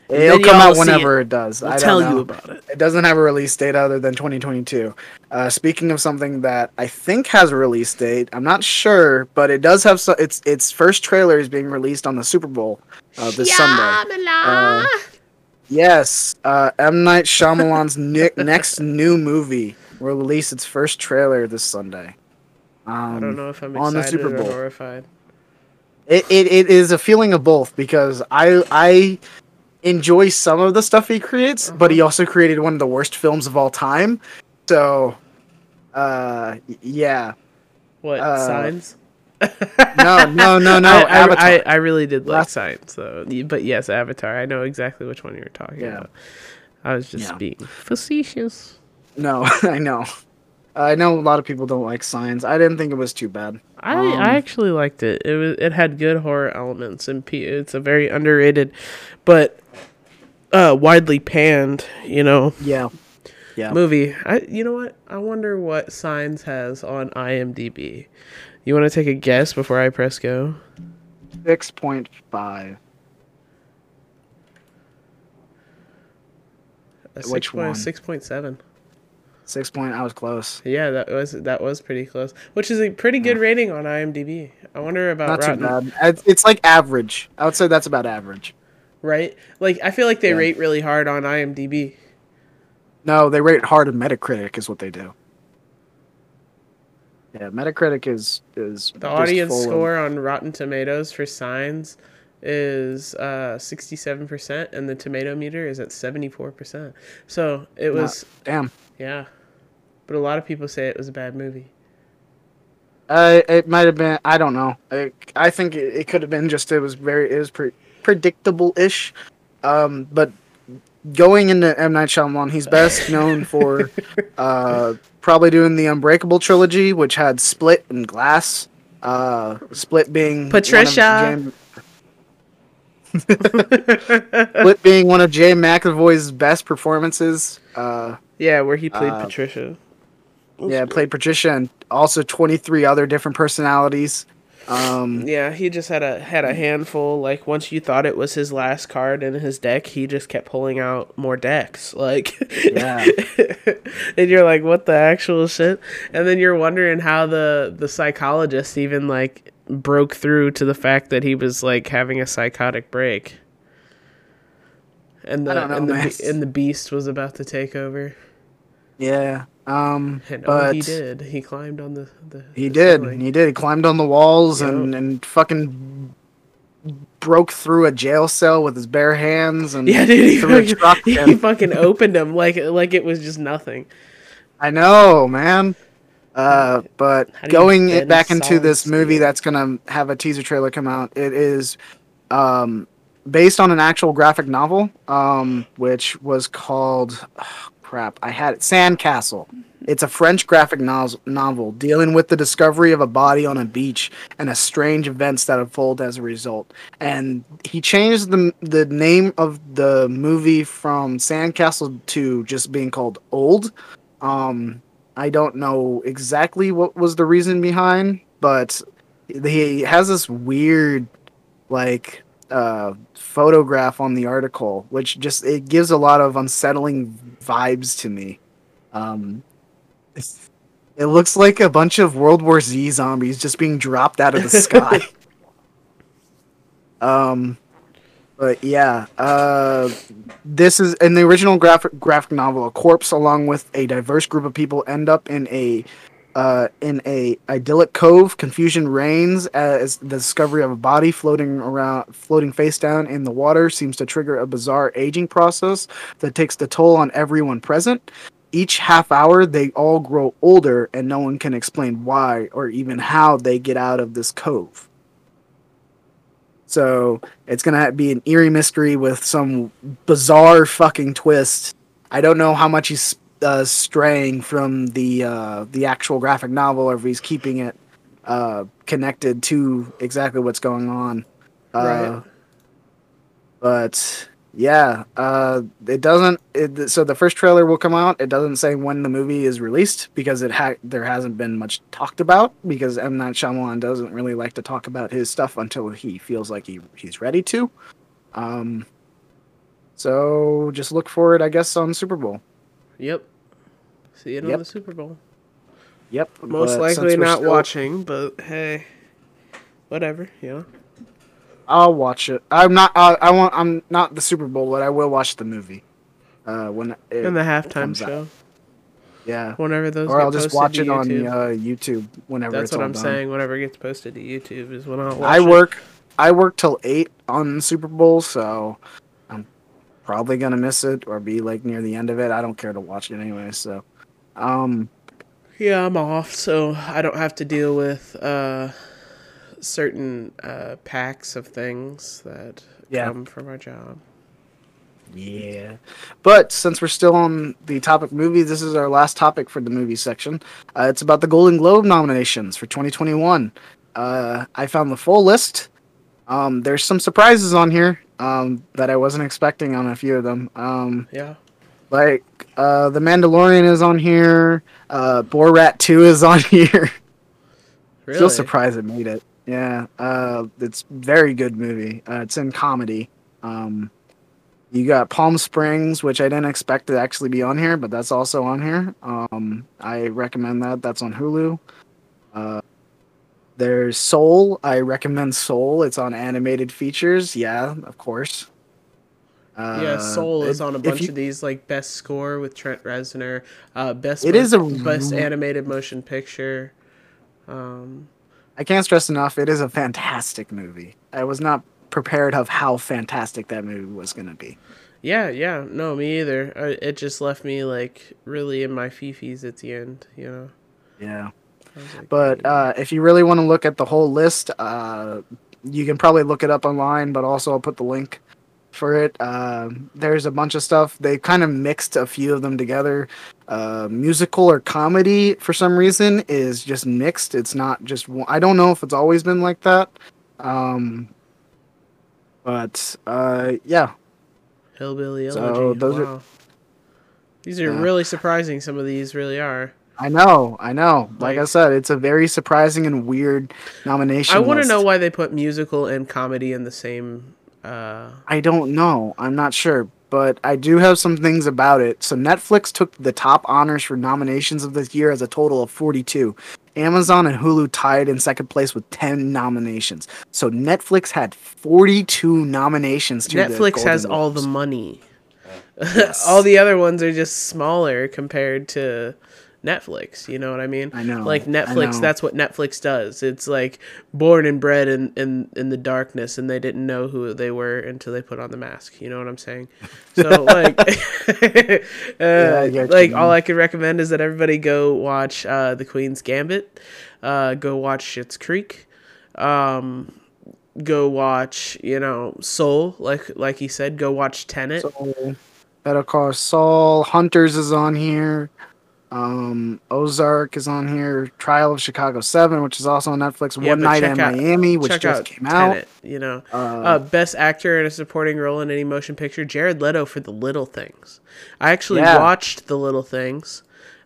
It'll come out see whenever it, does. We'll I don't tell know. you about it. It doesn't have a release date other than 2022. Uh, speaking of something that I think has a release date, I'm not sure, but it does have. So, its its first trailer is being released on the Super Bowl uh, this Sunday. Uh, yes, uh, M Night Shyamalan's ne- next new movie will release its first trailer this Sunday. Um, I don't know if I'm on the excited Super or Bowl. horrified. It, it, it is a feeling of both because I I enjoy some of the stuff he creates, but Uh-huh. he also created one of the worst films of all time. So, uh, yeah, What Uh, signs? no, no, no, no. I, I, Avatar. I, I really did like Last- signs, though. But yes, Avatar. I know exactly which one you were talking Yeah. about. I was just Yeah. being facetious. no, I know. I know a lot of people don't like Signs. I didn't think it was too bad. I, Um, I actually liked it. It was it had good horror elements and pe- it's a very underrated, but uh, widely panned. You know, Yeah, yeah. movie. I you know what? I wonder what Signs has on IMDb. You want to take a guess before I press go? Six point five. Which six point one? six point seven. Six point. I was close. Yeah, that was that was pretty close. Which is a pretty good rating on IMDb. I wonder about Not too bad. It's- like average. I would say that's about average. right? Like I feel like they Yeah. rate really hard on IMDb. No, they rate hard in Metacritic is what they do. Yeah, Metacritic is is The audience full of- score on Rotten Tomatoes for Signs is uh 67% and the tomato meter is at 74%. So, it Not- was damn. yeah. But a lot of people say it was a bad movie. Uh, it might have been. I don't know. I, I think it, it could have been just it was very it was pre- predictable ish. Um, but going into M Night Shyamalan, he's best known for uh probably doing the Unbreakable trilogy, which had Split and Glass. Uh, Split being one of Patricia. Split being one of James McAvoy's best performances. Uh, Yeah, where he played Uh, Patricia. Yeah, played Patricia and also 23 other different personalities. Um, Yeah, he just had a had a handful. Like once you thought it was his last card in his deck, he just kept pulling out more decks. Like, Yeah. and you're like, what the actual shit? And then you're wondering how the the psychologist even like broke through to the fact that he was like having a psychotic break. And the know, and the and the beast was about to take over. yeah. Um, And but oh, he did. He climbed on the the. He the did. ceiling. He did. He climbed on the walls and, Yep. and fucking broke through a jail cell with his bare hands and Yeah, dude, he fucking, truck he and- fucking opened them like like it was just nothing. I know, man. Uh, but How do you going it back into this movie that's gonna have a teaser trailer come out, it is um, based on an actual graphic novel, um, which was called oh, crap. I had it Sandcastle. It's a French graphic novel dealing with the discovery of a body on a beach and a strange events that unfold as a result. And he changed the the name of the movie from Sandcastle to just being called Old. Um, I don't know exactly what was the reason behind, but he has this weird, like, uh, photograph on the article, which just it gives a lot of unsettling vibes to me. Um, it looks like a bunch of World War Z zombies just being dropped out of the sky. um, but yeah, uh, this is in the original graphic graphic novel. A corpse, along with a diverse group of people, end up in a uh, in a idyllic cove. Confusion reigns as the discovery of a body floating around, floating face down in the water, seems to trigger a bizarre aging process that takes the toll on everyone present. Each half hour, they all grow older, and no one can explain why or even how they get out of this cove. So it's gonna be an eerie mystery with some bizarre fucking twist. I don't know how much he's uh, straying from the uh, the actual graphic novel, or if he's keeping it uh, connected to exactly what's going on. Uh, Right. But yeah, uh, it doesn't. It, so the first trailer will come out. It doesn't say when the movie is released because it ha- there hasn't been much talked about because M Night Shyamalan doesn't really like to talk about his stuff until he feels like he he's ready to. Um, so just look for it, I guess, on Super Bowl. Yep. See it on the Super Bowl. Yep. Most likely not still- watching, but hey, whatever. You know. I'll watch it. I'm not. Uh, I want. I'm not the Super Bowl, but I will watch the movie. Uh, when it In the halftime show, out. Yeah. whenever those. Or I'll just watch it on YouTube. uh, YouTube whenever That's what I'm done. saying. Whenever it gets posted to YouTube is when I'll watch I it. work. I work till eight on Super Bowl, so probably gonna miss it or be like near the end of it. I don't care to watch it anyway. So, um, Yeah, I'm off, so I don't have to deal with uh, certain uh, packs of things that Yeah. come from our job. Yeah. But since we're still on the topic movie, this is our last topic for the movie section. Uh, it's about the Golden Globe nominations for 2021. Uh, I found the full list. Um, there's some surprises on here um, that I wasn't expecting on a few of them. Um, Yeah. like uh, The Mandalorian is on here. Uh, Borat 2 is on here. Really? Still surprised it made it. Yeah, uh, it's very good movie. Uh, it's in comedy. Um, you got Palm Springs, which I didn't expect to actually be on here, but that's also on here. Um, I recommend that. That's on Hulu. Uh, there's Soul. I recommend Soul. It's on animated features. Yeah, of course. Uh, Yeah, Soul is on a bunch you- of these, like best score with Trent Reznor, uh, best It mo- is a best animated motion picture. Um, I can't stress enough. It is a fantastic movie. I was not prepared of how fantastic that movie was going to be. yeah, yeah, no, me either. Uh, it just left me like really in my fifis at the end, you know. Yeah. I was like, But uh, if you really want to look at the whole list, uh, you can probably look it up online. But also, I'll put the link for it. Uh, there's a bunch of stuff. They kind of mixed a few of them together. Uh, musical or comedy, for some reason, is just mixed. It's not just. One. I don't know if it's always been like that. Um, but uh, yeah, Hillbilly So, Elegy. those are- These are really surprising. Some of these really are. I know, I know. Like, I said, it's a very surprising and weird nomination. I want to know why they put musical and comedy in the same. Uh, I don't know. I'm not sure, but I do have some things about it. So Netflix took the top honors for nominations of this year as a total of 42. Amazon and Hulu tied in second place with 10 nominations. So Netflix had 42 nominations to the Netflix has Golden all the money. Yes. all the other ones are just smaller compared to Netflix. You know what I mean? I know, Like Netflix, know. that's what Netflix does. It's like born and bred in, in in the darkness, and they didn't know who they were until they put on the mask. You know what I'm saying? So like, uh, I get you, like all. I could recommend is that everybody go watch uh, The Queen's Gambit, uh, go watch Schitt's Creek. Um, go watch, you know, Soul, like like he said, go watch Tenet. So, Better Call Saul, Hunters is on here. Um, Ozark is on here. Trial of Chicago Seven, which is also on Netflix. Yeah, One Night in out- Miami, which just out came out. Tenet, you know, Uh, uh, best actor in a supporting role in any motion picture, Jared Leto for The Little Things. I actually Yeah. watched The Little Things.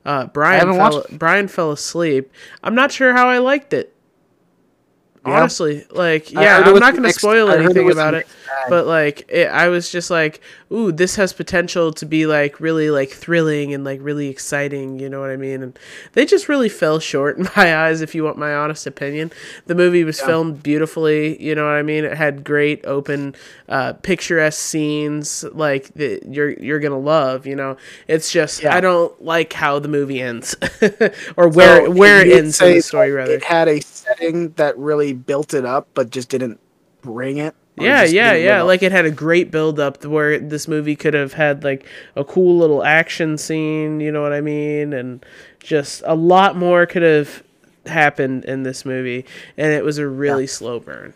Uh, Brian fell, Brian fell asleep. I'm not sure how I liked it. Honestly, like yeah, I'm not going to spoil it anything about it, mixed bag. But like it, I was just like, ooh, this has potential to be like really like thrilling and like really exciting. You know what I mean? And they just really fell short in my eyes. If you want my honest opinion, the movie was filmed beautifully. You know what I mean? It had great open, uh, picturesque scenes like that you're you're gonna love. You know, it's just Yeah. I don't like how the movie ends or where So, where it ends in the story rather. It had a setting that really built it up, but just didn't bring it. Yeah, yeah, yeah. Like it had a great build up where this movie could have had like a cool little action scene, you know what I mean? And just a lot more could have happened in this movie and it was a really slow burn.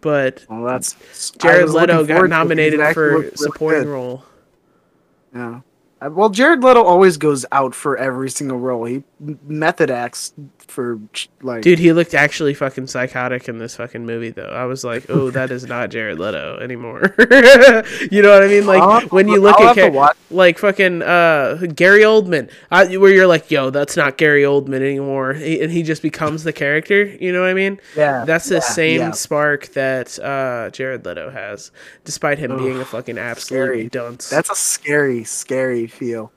But Well, that's Jared Leto got forward to it because nominated for really supporting good. role. Yeah. Uh, Well, Jared Leto always goes out for every single role. He method acts for like. Dude, he looked actually fucking psychotic in this fucking movie though. I was like, "Oh, that is not Jared Leto anymore." you know what I mean? Like I'll when you look I'll at have to char- watch- like fucking uh Gary Oldman, I, where you're like, "Yo, that's not Gary Oldman anymore," he, and he just becomes the character. You know what I mean? Yeah, That's the yeah, same yeah. spark that uh Jared Leto has, despite him being a fucking absolute scary. dunce. That's a scary, scary feel.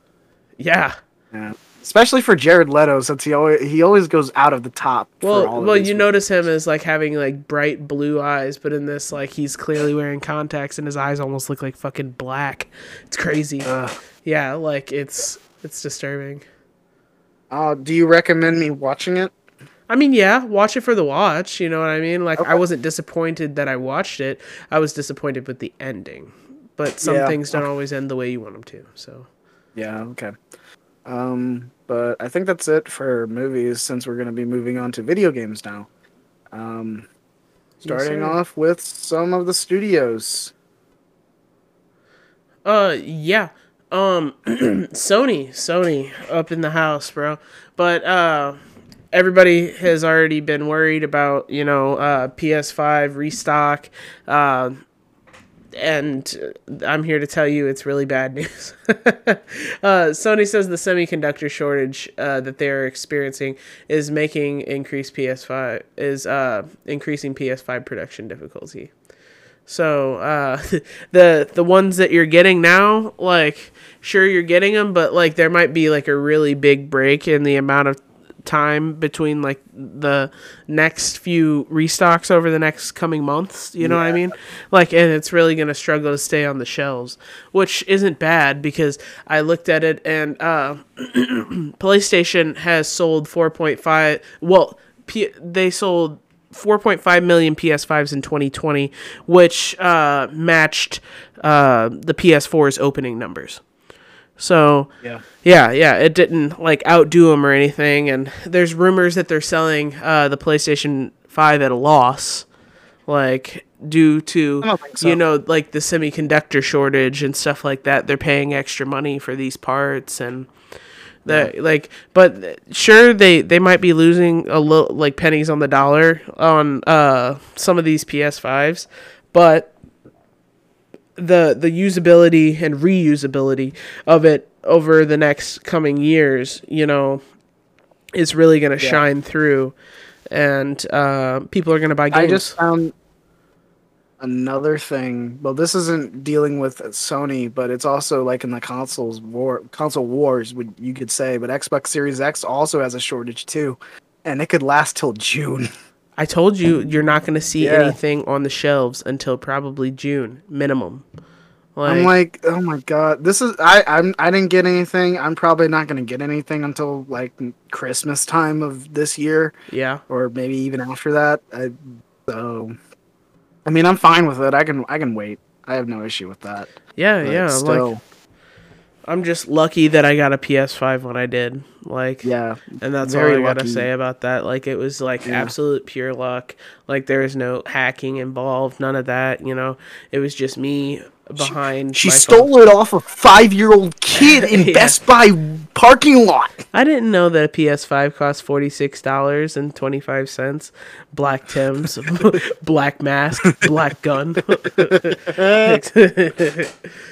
yeah. Yeah. Especially for Jared Leto, since he always he always goes out of the top. for all Well, of well, you movies. notice him as like having like bright blue eyes, but in this, like he's clearly wearing contacts, and his eyes almost look like fucking black. It's crazy. Ugh. Yeah, like it's it's disturbing. Uh, do you recommend me watching it? I mean, yeah, watch it for the watch. You know what I mean? Like I wasn't disappointed that I watched it. I was disappointed with the ending. But some Yeah. things don't always end the way you want them to. So Yeah. Okay. Um, but I think that's it for movies since we're going to be moving on to video games now. Um, starting sir. off with some of the studios. Uh, yeah. Um, Sony, Sony up in the house, bro. But uh, everybody has already been worried about you know uh, PS5 restock. Uh, and I'm here to tell you it's really bad news. uh, Sony says the semiconductor shortage uh, that they are experiencing is making increased PS5 is uh, increasing PS5 production difficulty. So uh, the the ones that you're getting now, like sure you're getting them, but like there might be like a really big break in the amount of time between like the next few restocks over the next coming months. You know what I mean? Like, and it's really gonna struggle to stay on the shelves, which isn't bad because I looked at it and uh, PlayStation has sold 4.5. Well, P- they sold 4.5 million PS5s in 2020, which uh, matched uh, the PS4's opening numbers. So Yeah. yeah, yeah, it didn't like outdo them or anything. And there's rumors that they're selling uh, the PlayStation 5 at a loss, like due to I don't think so. you know like the semiconductor shortage and stuff like that. They're paying extra money for these parts and. The, like but sure they they might be losing a little like pennies on the dollar on uh some of these PS5s but the the usability and reusability of it over the next coming years, you know, is really going to shine through, and uh, people are going to buy games. I just found another thing. Well, this isn't dealing with Sony, but it's also like in the consoles war, console wars, would you could say. But Xbox Series X also has a shortage too, and it could last till June. I told you you're not going to see Yeah. anything on the shelves until probably June minimum. Like, I'm like, oh my god, this is I I'm I didn't get anything. I'm probably not gonna get anything until like Christmas time of this year, yeah, or maybe even after that. I, so, I mean, I'm fine with it. I can I can wait. I have no issue with that. yeah, But yeah. still, Like I'm just lucky that I got a PS5 when I did. Like, yeah, And that's all I gotta say about that. Like it was like Yeah. absolute pure luck. Like there was no hacking involved, none of that. You know, it was just me behind. She my stole phone. it off a five year old kid in Yeah. Best Buy parking lot. I didn't know that a PS5 cost forty six dollars and twenty five cents. Black Tim's, black mask, black gun.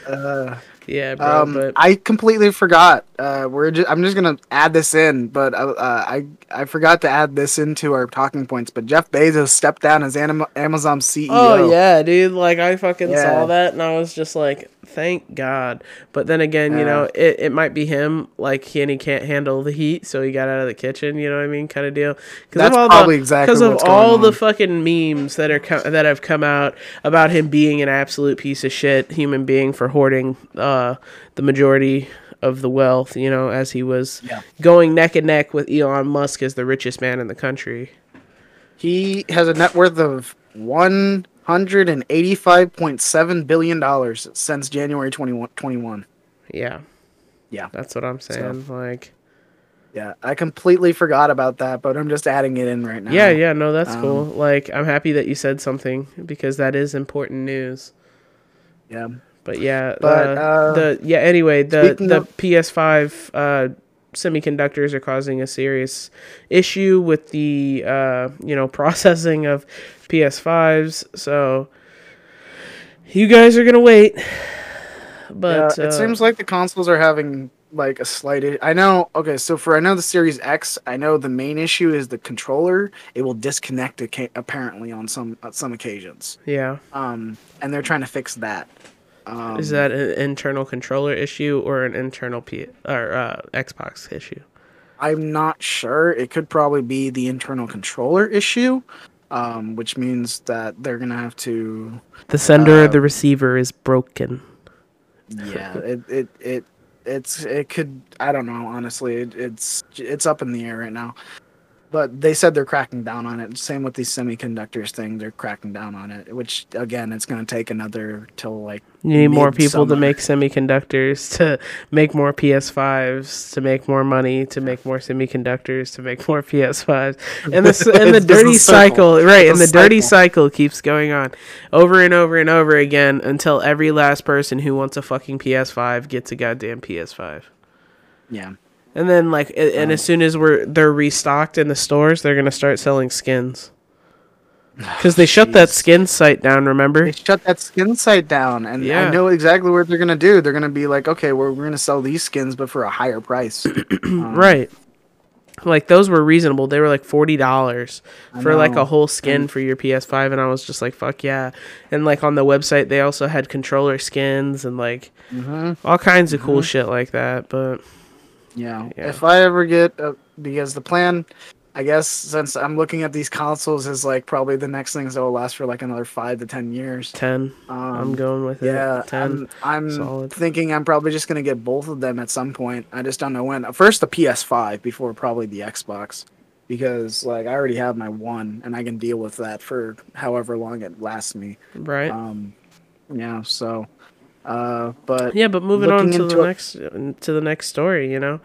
Uh, Yeah, bro. Um, but I completely forgot. Uh, we're just, I'm just gonna add this in, but uh, uh, I I forgot to add this into our talking points. But Jeff Bezos stepped down as Amazon CEO. Oh yeah, dude. Like I fucking Yeah. saw that and I was just like, thank God. But then again, you know, it, it might be him. Like he and he can't handle the heat, so he got out of the kitchen. You know what I mean? Kind of deal. Because That's probably exactly because of all the fucking memes that are that have come out about him being an absolute piece of shit human being for hoarding uh, the majority of the wealth. You know, as he was Yeah. going neck and neck with Elon Musk as the richest man in the country. He has a net worth of one hundred and eighty-five point seven billion dollars since January 21. Yeah, Yeah, that's what I'm saying. Like. yeah. I completely forgot about that, but I'm just adding it in right now. Yeah, yeah, no, that's cool. Um, Like, I'm happy that you said something because that is important news. yeah. But yeah, But, uh, uh, the yeah. Anyway, the the of- PS5 uh, semiconductors are causing a serious issue with the uh, you know processing of PS5s. So you guys are gonna wait. But yeah, it uh, seems like the consoles are having like a slight. i- I know. Okay, so for I know the Series X, I know the main issue is the controller. It will disconnect occa- apparently on some on some occasions. yeah, Um, and they're trying to fix that. Um, is that an internal controller issue or an internal P or uh, Xbox issue? I'm not sure. It could probably be the internal controller issue, um, which means that they're gonna have to. The sender Uh, the receiver is broken. Yeah, it it it it's it could. I don't know. Honestly, it, it's it's up in the air right now. But they said they're cracking down on it. Same with these semiconductors thing. They're cracking down on it. Which again, it's gonna take another till like. You need more people to make semiconductors, to make more PS5s, to make more money, to make more semiconductors, to make more PS5s, and this and the It's just a dirty cycle, right? It's And the dirty cycle. cycle keeps going on, over and over and over again until every last person who wants a fucking PS5 gets a goddamn PS5. Yeah. And then like, a- and as soon as we're they're restocked in the stores, they're gonna start selling skins. Because they shut that skin site down, remember? They shut that skin site down, and Yeah. I know exactly what they're gonna do. They're gonna be like, okay, we're, we're gonna sell these skins, but for a higher price. Um, Right. Like those were reasonable. They were like forty dollars for like a whole skin for your PS5, and I was just like, "Fuck yeah!" And like on the website, they also had controller skins and like Mhm. all kinds of cool shit like that. But Yeah. Yeah. If I ever get, uh, because the plan, I guess, since I'm looking at these consoles, is like probably the next things that will last for like another five to ten years. ten, Um, I'm going with it. Yeah, ten. I'm, I'm solid. thinking I'm probably just gonna get both of them at some point. I just don't know when. First the PS5 before probably the Xbox, because like I already have my one and I can deal with that for however long it lasts me. right? Um, yeah. So, uh, but yeah, but moving on to the it- next to the next story, you know,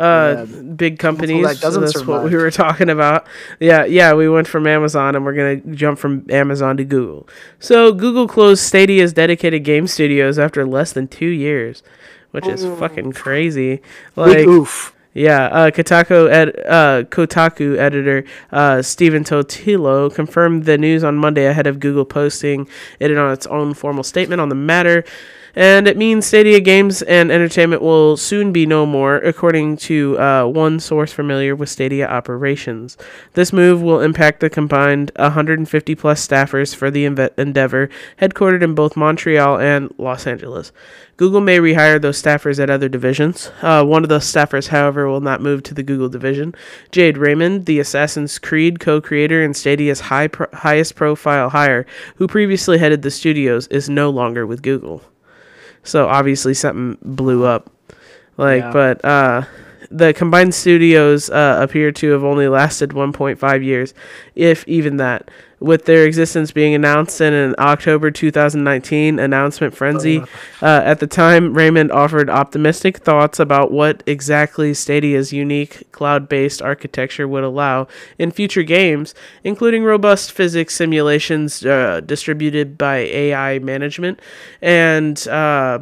uh, Yeah, big companies. that that's what we were talking about. Yeah, yeah, we went from Amazon and we're gonna jump from Amazon to Google. So Google closed Stadia's dedicated game studios after less than two years, which is fucking crazy. Like, big oof. yeah, uh, Kotaku ed- uh, Kotaku editor uh, Stephen Totilo confirmed the news on Monday ahead of Google posting it on its own formal statement on the matter. And it means Stadia games and entertainment will soon be no more, according to uh, one source familiar with Stadia operations. This move will impact the combined 150 plus staffers for the endeavor, headquartered in both Montreal and Los Angeles. Google may rehire those staffers at other divisions. Uh, one of those staffers, however, will not move to the Google division. Jade Raymond, the Assassin's Creed co-creator and Stadia's high pro- highest profile hire, who previously headed the studios, is no longer with Google. So obviously something blew up. Like, Yeah. but uh, the combined studios uh, appear to have only lasted 1.5 years, if even that. With their existence being announced in an October 2019 announcement frenzy, uh, at the time, Raymond offered optimistic thoughts about what exactly Stadia's unique cloud based architecture would allow in future games, including robust physics simulations uh, distributed by AI management and uh,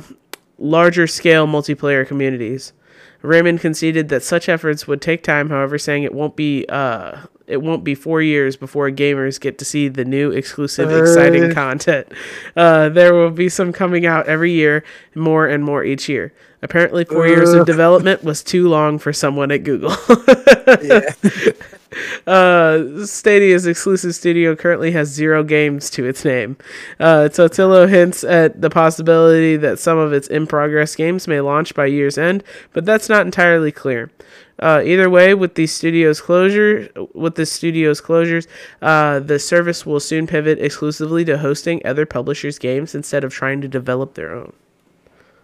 larger scale multiplayer communities. Raymond conceded that such efforts would take time, however, saying it won't be uh, it won't be four years before gamers get to see the new exclusive, exciting Uh. content. Uh, there will be some coming out every year, more and more each year. Apparently, four years of development was too long for someone at Google. Yeah. Uh, Stadia's exclusive studio currently has zero games to its name. Uh, Totilo hints at the possibility that some of its in progress games may launch by year's end, but that's not entirely clear. Uh, either way, with the studio's closure, with the studio's closures, uh, the service will soon pivot exclusively to hosting other publishers' games instead of trying to develop their own.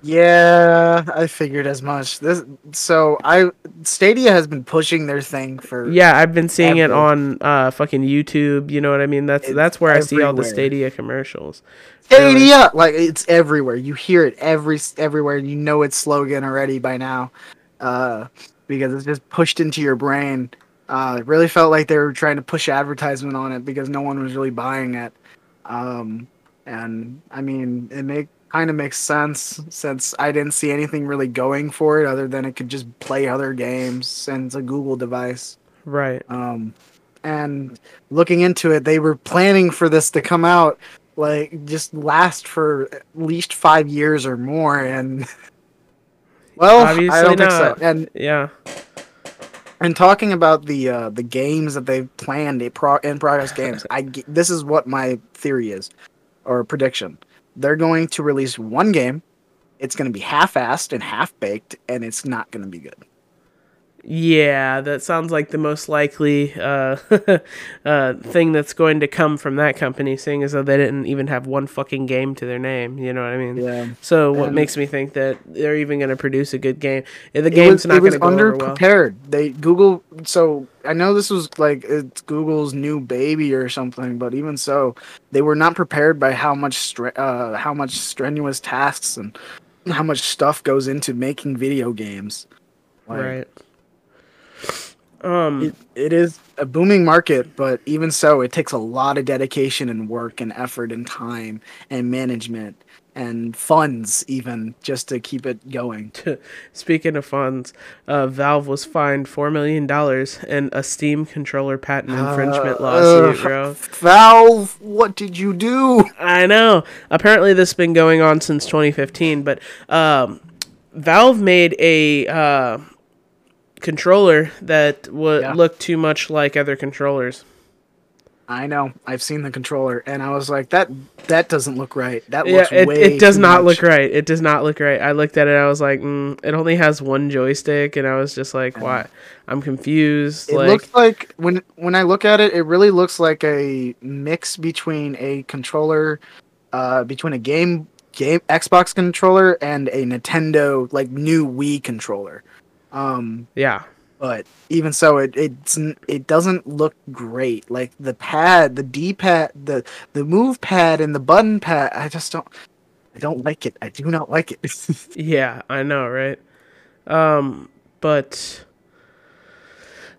Yeah, I figured as much. This so I Stadia has been pushing their thing for Yeah, I've been seeing it on uh, fucking YouTube. You know what I mean? That's It's that's where I see all the. Stadia commercials. Stadia. Like it's everywhere. You hear it every everywhere. You know its slogan already by now, uh, because it's just pushed into your brain. Uh, it really felt like they were trying to push advertisement on it because no one was really buying it. Um, and I mean, it make kind of makes sense since I didn't see anything really going for it other than it could just play other games and it's a Google device. Right. Um, and looking into it, they were planning for this to come out like just last for at least five years or more, and well, Obviously I don't think so. And Yeah. and talking about the uh, the games that they've planned, pro- in progress games, I this is what my theory is or prediction. They're going to release one game. It's going to be half-assed and half-baked, and it's not going to be good. Yeah, that sounds like the most likely uh, uh, thing that's going to come from that company, seeing as though they didn't even have one fucking game to their name. You know what I mean? Yeah. So what And- makes me think that they're even going to produce a good game? If the game's was, not going to go over well. underprepared. They Google. So I know this was like it's Google's new baby or something, but even so, they were not prepared by how much stre- uh, how much strenuous tasks and how much stuff goes into making video games. Like, Right. Um. It, it is a booming market, but even so, it takes a lot of dedication and work and effort and time and management and funds even just to keep it going. Speaking of funds, uh, Valve was fined four million dollars in a Steam controller patent infringement Uh, lawsuit, uh, bro. Valve, what did you do? I know. Apparently, this has been going on since 2015, but um, Valve made a uh, controller that would Yeah. look too much like other controllers. I know. I've seen the controller, and I was like, that that doesn't look right. That Yeah, looks it, way it does not much. look right. It does not look right. I looked at it. I was like, mm, it only has one joystick, and I was just like, why? I'm confused. It like, looks like when when I look at it, it really looks like a mix between a controller, uh, between a game game Xbox controller and a Nintendo like new Wii controller. Um, yeah, but even so, it it's it doesn't look great. Like the pad, the D pad, the the move pad, and the button pad. I just don't. I don't like it. I do not like it. Yeah, I know, right? Um, but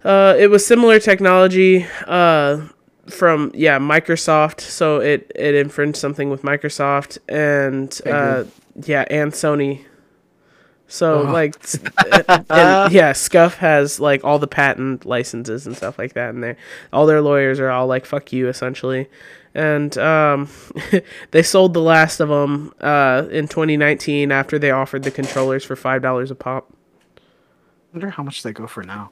uh, it was similar technology uh, from yeah Microsoft, so it it infringed something with Microsoft and uh, yeah and Sony. So Oh. like, and, and, yeah, Scuff has like all the patent licenses and stuff like that in there. All their lawyers are all like "fuck you" essentially, and um, they sold the last of them uh, in 2019 after they offered the controllers for five dollars a pop. wonder how much they go for now.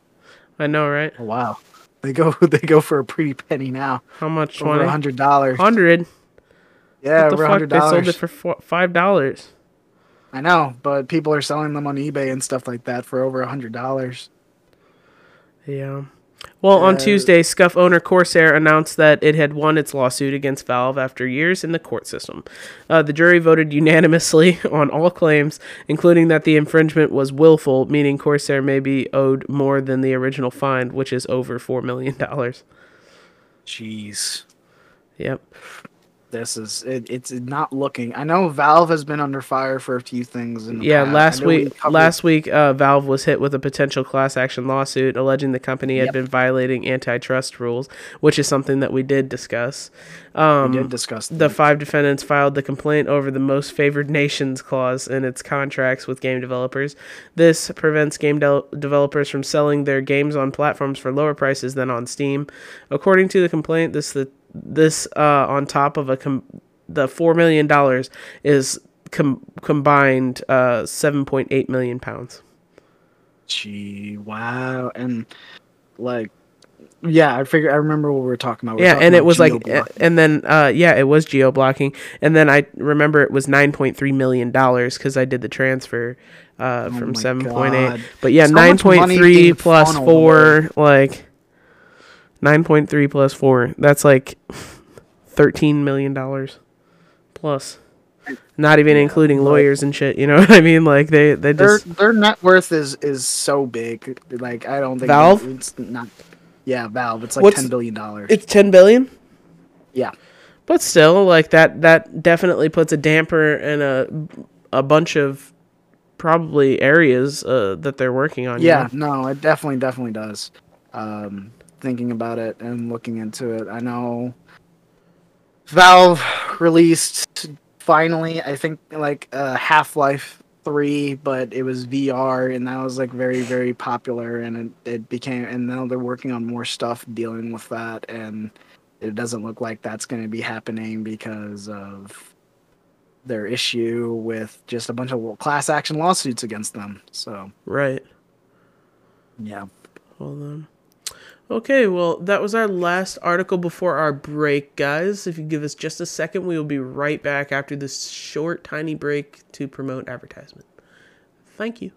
I know, right? Oh, wow, they go they go for a pretty penny now. How much? Over a hundred dollars. Hundred. Yeah, What the fuck? They sold it for four, five dollars. I know, but people are selling them on eBay and stuff like that for over a hundred dollars. Yeah. Well, on Uh, Tuesday, Scuff owner Corsair announced that it had won its lawsuit against Valve after years in the court system. Uh, the jury voted unanimously on all claims, including that the infringement was willful, meaning Corsair may be owed more than the original fine, which is over $4 million. Jeez, Yep. This is it, it's not looking. I know Valve has been under fire for a few things. Yeah, past. Last know we week covered- last week uh, Valve was hit with a potential class action lawsuit alleging the company had Yep. been violating antitrust rules, which is something that we did discuss. Um, we did discuss the five defendants filed the complaint over the most favored nations clause in its contracts with game developers. This prevents game del developers from selling their games on platforms for lower prices than on Steam. According to the complaint, this the this uh, on top of a com- the four million dollars is com- combined uh, seven point eight million pounds. Gee, wow, and like, yeah, I figure I remember what we were talking about. We yeah, talking and it was like, and then uh, yeah, it was geo blocking, and then I remember it was nine point three million dollars because I did the transfer uh, from Oh my seven point eight. But yeah, So nine point three plus four, like nine point three plus four. That's like thirteen million dollars plus. Not even including lawyers and shit. You know what I mean? Like they they their just their net worth is is so big. Like I don't think Valve? It's not. Yeah, Valve. It's like What's- ten billion dollars. it's ten billion. Yeah, But still, like that that definitely puts a damper in a a bunch of probably areas uh, that they're working on. you yeah. know? No, it definitely definitely does. Um, thinking about it and looking into it, I know Valve released finally. I think like uh, Half Life Three, but it was VR, and that was like very very popular, and it, it became. And now they're working on more stuff dealing with that, and it doesn't look like that's going to be happening because of their issue with just a bunch of class action lawsuits against them. So Right. yeah. Hold on. Okay, well, that was our last article before our break, guys. If you give us just a second, we will be right back after this short, tiny break to promote advertisement. Thank you.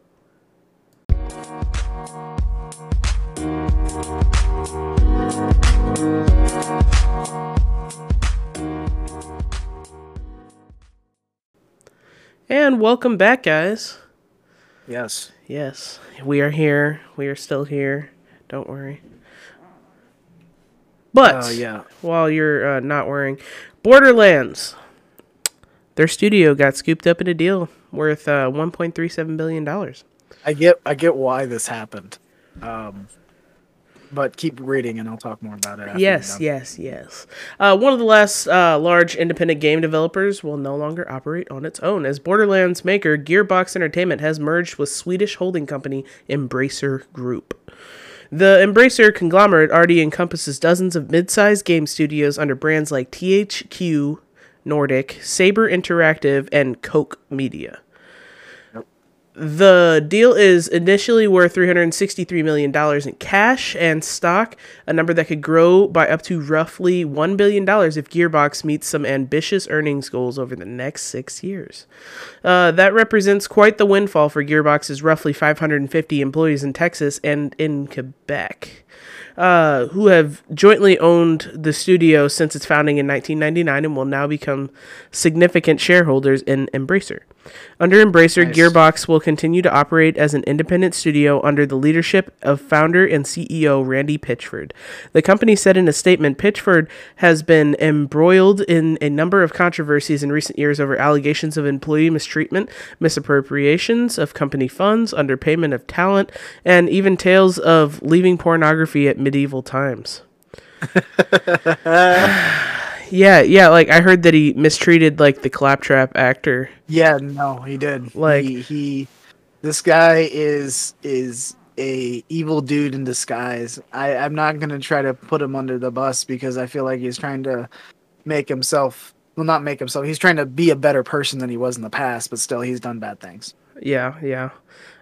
And welcome back, guys. Yes. Yes, we are here. We are still here. Don't worry. But Oh yeah. while you're uh, not worrying, Borderlands, their studio got scooped up in a deal worth uh, 1.37 billion dollars. I get I get why this happened. Um but keep reading and I'll talk more about it Yes, yes, yes. Uh, one of the last uh, large independent game developers will no longer operate on its own, as Borderlands maker Gearbox Entertainment has merged with Swedish holding company Embracer Group. The Embracer conglomerate already encompasses dozens of mid-sized game studios under brands like THQ Nordic, Saber Interactive, and Koch Media. The deal is initially worth $363 million in cash and stock, a number that could grow by up to roughly $1 billion if Gearbox meets some ambitious earnings goals over the next six years. Uh, that represents quite the windfall for Gearbox's roughly 550 employees in Texas and in Quebec. Uh, who have jointly owned the studio since its founding in 1999 and will now become significant shareholders in Embracer. Under Embracer, Nice. Gearbox will continue to operate as an independent studio under the leadership of founder and CEO Randy Pitchford. The company said in a statement Pitchford has been embroiled in a number of controversies in recent years over allegations of employee mistreatment, misappropriations of company funds, underpayment of talent, and even tales of leaving pornography at medieval times. yeah, yeah, like I heard that he mistreated like the claptrap actor. Yeah, no, he did. Like- he, he this guy is is a evil dude in disguise. I, I'm not gonna try to put him under the bus because I feel like he's trying to make himself well not make himself he's trying to be a better person than he was in the past, but still he's done bad things. Yeah, yeah.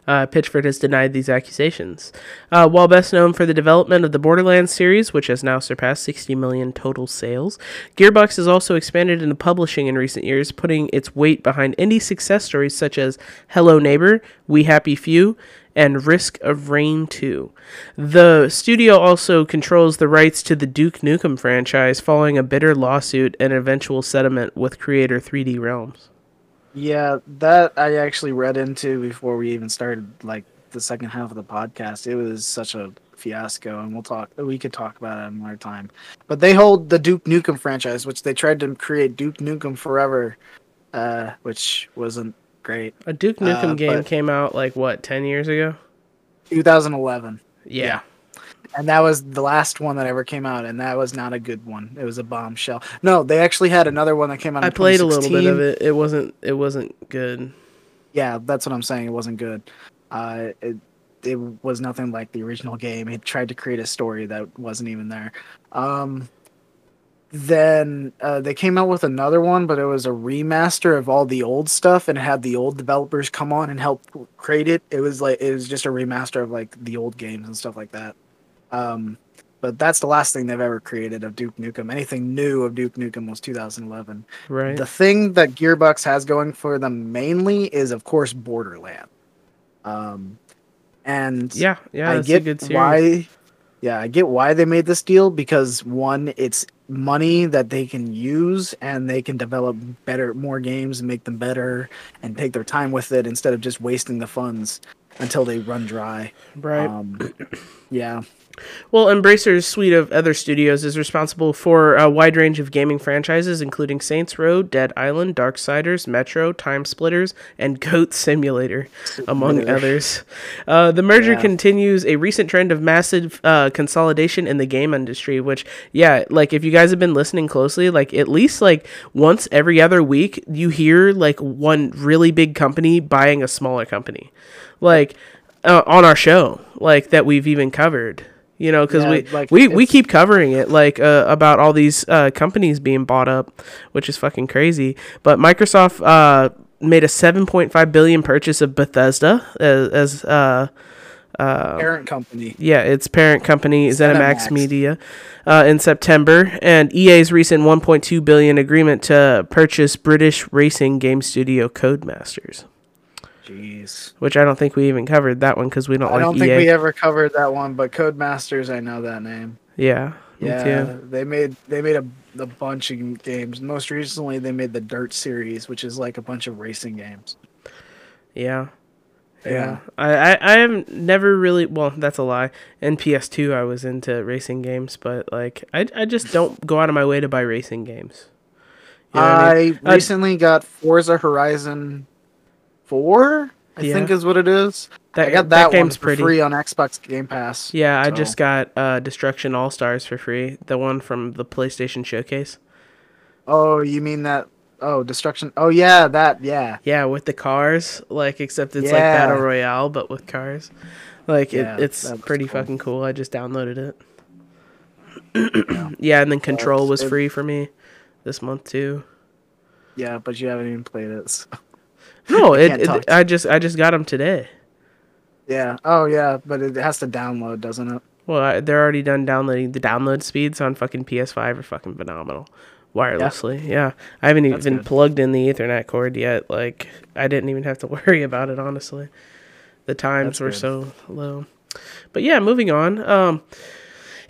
Uh, Pitchford has denied these accusations. Uh, while best known for the development of the Borderlands series, which has now surpassed 60 million total sales, Gearbox has also expanded into publishing in recent years, putting its weight behind indie success stories such as Hello Neighbor, We Happy Few, and Risk of Rain 2. The studio also controls the rights to the Duke Nukem franchise following a bitter lawsuit and eventual settlement with creator 3D Realms. Yeah, that I actually read into before we even started like the second half of the podcast. It was such a fiasco, and we'll talk. We could talk about it another time. But they hold the Duke Nukem franchise, which they tried to create Duke Nukem Forever, uh, which wasn't great. A Duke Nukem Uh, game came out like what, ten years ago? 2011, Yeah. And that was the last one that ever came out, and that was not a good one. It was a bombshell. No, they actually had another one that came out. I played a little bit of it. It wasn't it wasn't good. Yeah, that's what I'm saying. It wasn't good. Uh, it, it was nothing like the original game. It tried to create a story that wasn't even there. Um, then uh, they came out with another one, but it was a remaster of all the old stuff, and had the old developers come on and help create it. It was like it was just a remaster of like the old games and stuff like that. Um, but that's the last thing they've ever created of Duke Nukem. Anything new of Duke Nukem was 2011. Right. The thing that Gearbox has going for them mainly is, of course, Borderland. Um, and yeah, yeah, I get a good why. Yeah, I get why they made this deal because one, it's money that they can use and they can develop better, more games and make them better and take their time with it instead of just wasting the funds until they run dry. Right. Um, yeah. Well, Embracer's suite of other studios is responsible for a wide range of gaming franchises, including Saints Row, Dead Island, Darksiders, Metro, Time Splitters, and Goat Simulator, among others. Uh, the merger Yeah. continues a recent trend of massive uh, consolidation in the game industry, which, yeah, like if you guys have been listening closely, like at least like once every other week, you hear like one really big company buying a smaller company. Like, uh, on our show, like that we've even covered. You know, because Yeah, we, like, we we keep covering it, like uh, about all these uh, companies being bought up, which is fucking crazy. But Microsoft uh, made a 7.5 billion purchase of Bethesda as, as uh, Parent company. yeah, its parent company ZeniMax ZeniMax. Media uh, in September, and EA's recent 1.2 billion agreement to purchase British racing game studio Codemasters, Jeez. which I don't think we even covered that one because we don't I like don't EA. think we ever covered that one, but Codemasters, I know that name. yeah, me Yeah, too. they made they made a, a bunch of games. Most recently, they made the Dirt series, which is like a bunch of racing games. Yeah. Yeah, Yeah. I, I I have never really well that's a lie. In PS2 I was into racing games, but like I I just don't go out of my way to buy racing games. You know what I, mean? Recently got Forza Horizon Four. I Yeah. think is what it is. that I got that that, game's pretty. free on Xbox Game Pass. Yeah, I just got uh Destruction All Stars for free, the one from the PlayStation Showcase. Oh, you mean that? Oh, Destruction. Oh yeah, that. Yeah. Yeah, with the cars, like except it's like battle royale but with cars. Like Yeah, it, it's pretty cool. fucking cool. I just downloaded it. yeah, and then Control was free for me this month too. Yeah, but you haven't even played it. so- No, it, it. I just I just got them today. Yeah. Oh yeah, but it has to download, doesn't it? Well, I, they're already done downloading. The download speeds on fucking PS5 are fucking phenomenal, wirelessly. Yeah, I haven't That's even good. plugged in the Ethernet cord yet. Like, I didn't even have to worry about it honestly. The times That's were good. so low. But yeah, moving on. Um,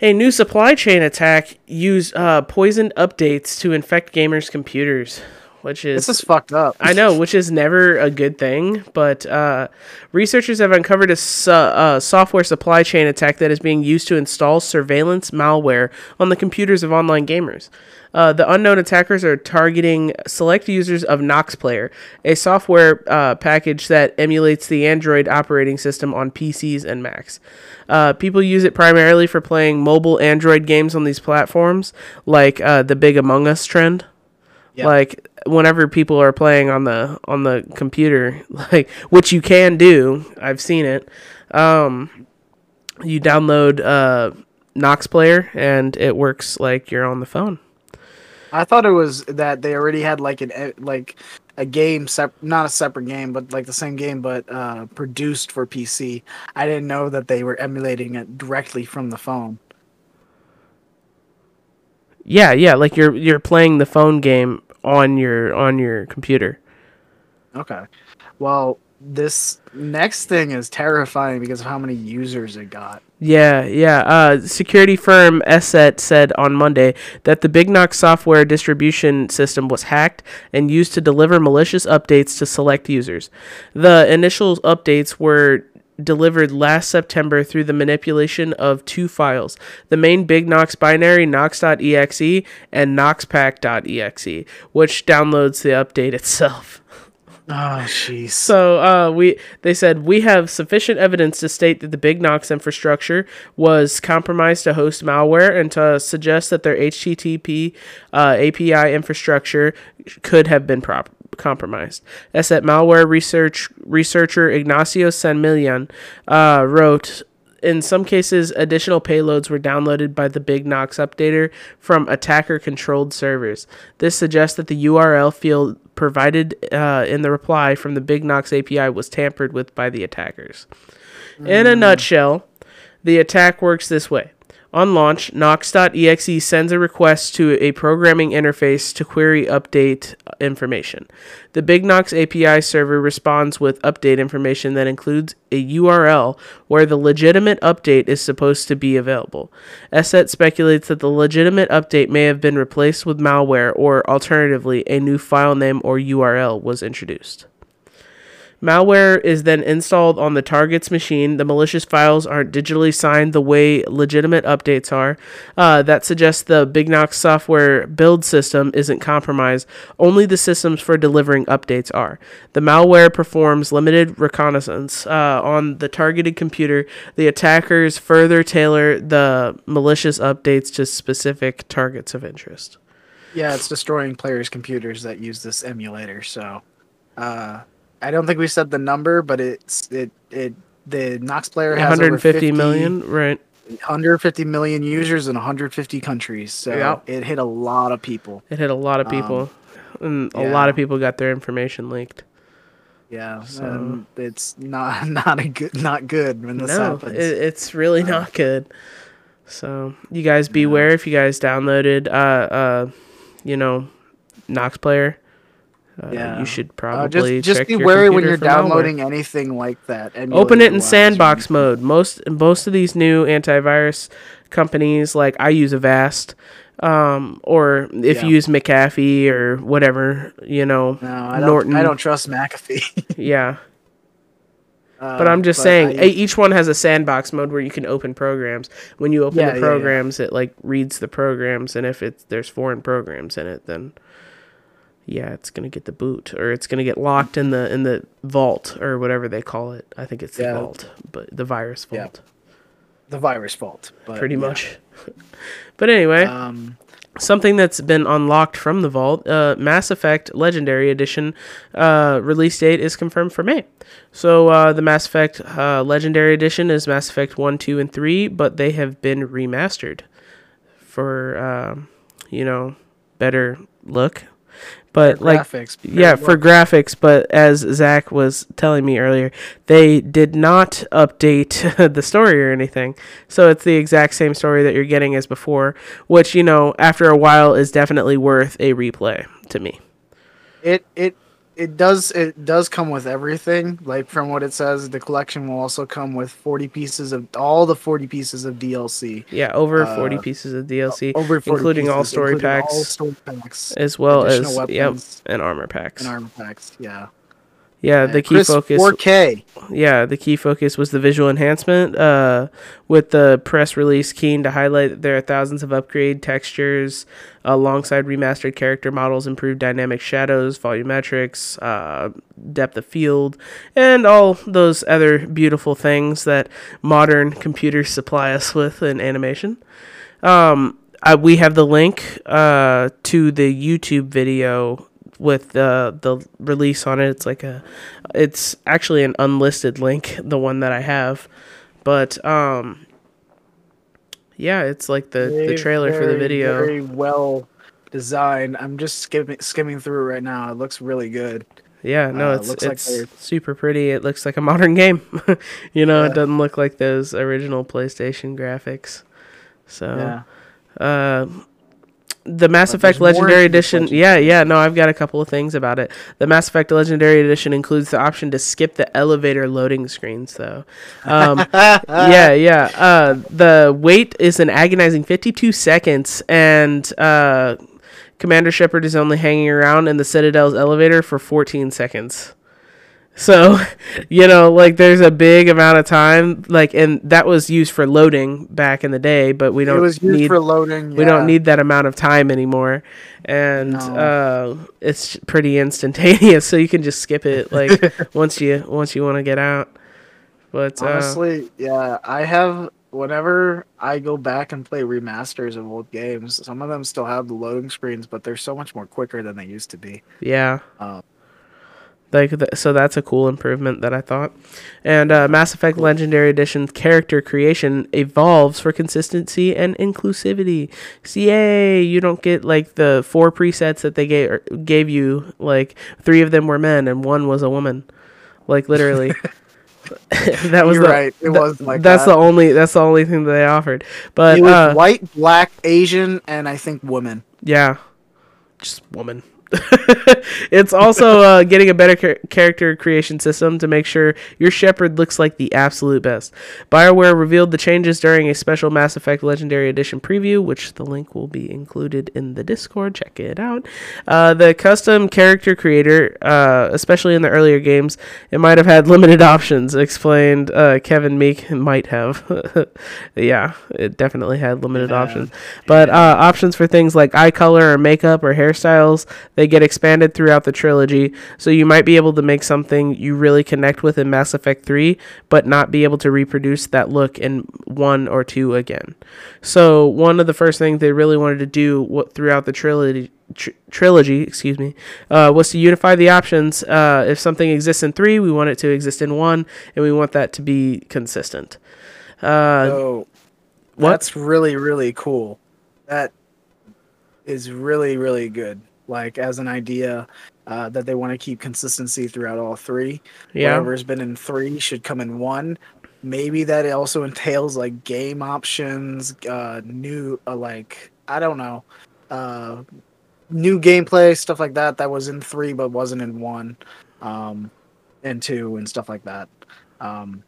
a new supply chain attack used uh, poisoned updates to infect gamers' computers, which is This is fucked up. I know, which is never a good thing, but uh, researchers have uncovered a su- uh, software supply chain attack that is being used to install surveillance malware on the computers of online gamers. Uh, the unknown attackers are targeting select users of Nox Player, a software uh, package that emulates the Android operating system on PCs and Macs. Uh, people use it primarily for playing mobile Android games on these platforms, like uh, the Big Among Us trend like whenever people are playing on the on the computer like which you can do i've seen it um you download uh nox player and it works like you're on the phone I thought it was that they already had like an like a game sep- not a separate game but like the same game but uh produced for PC. I didn't know that they were emulating it directly from the phone. yeah yeah like you're you're playing the phone game on your on your computer Okay. Well, this next thing is terrifying because of how many users it got. Yeah, yeah. Uh, security firm ESET said on Monday that the Big Nox software distribution system was hacked and used to deliver malicious updates to select users. The initial updates were delivered last September through the manipulation of two files the main Big Nox binary, nox.exe, and noxpack.exe, which downloads the update itself. Oh, jeez. So uh, we they said we have sufficient evidence to state that the Big Nox infrastructure was compromised to host malware and to suggest that their HTTP uh, API infrastructure could have been prop- compromised. ESET malware research researcher Ignacio Sanmillan uh, wrote. In some cases, additional payloads were downloaded by the Big Nox updater from attacker controlled servers. This suggests that the URL field provided uh, in the reply from the Big Nox API was tampered with by the attackers. In a nutshell, the attack works this way. On launch, Nox.exe sends a request to a programming interface to query update information. The Big Nox API server responds with update information that includes a URL where the legitimate update is supposed to be available. ESET speculates that the legitimate update may have been replaced with malware, or alternatively, a new file name or URL was introduced. Malware is then installed on the target's machine. The malicious files aren't digitally signed the way legitimate updates are. Uh, that suggests the Big Nox software build system isn't compromised. Only the systems for delivering updates are. The malware performs limited reconnaissance uh, on the targeted computer. The attackers further tailor the malicious updates to specific targets of interest. Yeah, it's destroying players' computers that use this emulator. So, uh, I don't think we said the number, but it's it it the Nox player has 150 over 50 million, right? 150 million users in 150 countries. So Yeah. it hit a lot of people. It hit a lot of people, and a lot of people got their information leaked. Yeah, and it's not not a good not good when this no, happens. it, it's really not good. So you guys beware if you guys downloaded, uh, uh, you know, Nox Player. Uh, Yeah. you should Uh, probably just just check be your wary when you're for malware. downloading anything like that. Open it in sandbox mode. Most most of these new antivirus companies, like I use Avast, um, or if you use McAfee or whatever, you know, No, I don't. Norton. I don't trust McAfee. Yeah, Uh, But I'm just saying, I- e- each one has a sandbox mode where you can open programs. When you open Yeah, the yeah, yeah. programs, it like reads the programs, and if it's there's foreign programs in it, then yeah, it's gonna get the boot, or it's gonna get locked in the in the vault or whatever they call it. I think it's the Yeah. vault, but the virus Yeah. vault, the virus vault, But pretty yeah. much. but anyway, Um, something that's been unlocked from the vault uh, mass effect legendary edition uh, release date is confirmed for may so uh, the mass effect uh, legendary edition is mass effect 1 2 and 3 but they have been remastered for um, you know better look but like graphics. yeah for graphics but as zach was telling me earlier they did not update the story or anything so it's the exact same story that you're getting as before which you know after a while is definitely worth a replay to me it it it does it does come with everything. Like from what it says, the collection will also come with 40 pieces of all the 40 pieces of DLC. yeah over Uh, 40 pieces of dlc Over 40 including all story including packs all story packs as well as yep and armor packs and armor packs. Yeah. Yeah the key Chris, focus 4K. yeah, the key focus was the visual enhancement, uh, with the press release keen to highlight that there are thousands of upgrade textures alongside remastered character models, improved dynamic shadows, volumetrics, uh, depth of field, and all those other beautiful things that modern computers supply us with in animation. Um, I, we have the link uh, to the YouTube video with the the release on it. It's like a, it's actually an unlisted link, the one that I have, but um, yeah, it's like the the Very, trailer for the video. Very well designed. I'm just skimming skimming through right now. It looks really good. Yeah, no, Uh, it's looks like it's they're- super pretty. It looks like a modern game. you know, it doesn't look like those original PlayStation graphics. So, Yeah. uh, the Mass But Effect Legendary to Edition. Yeah, yeah. No, I've got a couple of things about it. The Mass Effect Legendary Edition includes the option to skip the elevator loading screens, though. Um, yeah, yeah. Uh, the wait is an agonizing 52 seconds, and uh, Commander Shepard is only hanging around in the Citadel's elevator for 14 seconds. So, you know, like there's a big amount of time, like, and that was used for loading back in the day, but we don't it was used need for loading. we don't need that amount of time anymore, and No. uh, it's pretty instantaneous, so you can just skip it like once you once you want to get out. But uh, Honestly, yeah, I have. Whenever I go back and play remasters of old games, some of them still have the loading screens, but they're so much more quicker than they used to be. yeah, Um, like th- so that's a cool improvement that I thought. And uh, Mass Effect Legendary Edition character creation evolves for consistency and inclusivity. Yay! You don't get like the four presets that they gave gave you. Like three of them were men and one was a woman. Like literally. that was You're the, right, it that- was like that's that. the only that's the only thing that they offered. But it was uh, white, black, Asian, and I think woman. yeah, just woman. it's also uh, getting a better char- character creation system to make sure your Shepard looks like the absolute best. BioWare revealed the changes during a special Mass Effect Legendary Edition preview, which the link will be included in the Discord. Check it out. Uh, the custom character creator, uh, especially in the earlier games, it might have had limited options, explained uh, Kevin Meek. Might have. yeah, it definitely had limited Yeah. options. But uh, options for things like eye color or makeup or hairstyles, they get expanded throughout the trilogy. So you might be able to make something you really connect with in Mass Effect 3, but not be able to reproduce that look in 1 or 2 again. So one of the first things they really wanted to do what, throughout the trilogy tr- trilogy, excuse me, uh, was to unify the options. Uh, if something exists in 3, we want it to exist in 1, and we want that to be consistent. Uh, So what? that's really really cool. That is really really good. Like as an idea uh, that they want to keep consistency throughout all three. yeah. Whatever's been in three should come in one. Maybe that also entails like game options, uh, new uh, like I don't know, uh, new gameplay stuff like that. That was in three but wasn't in one, um, and two and stuff like that. Um,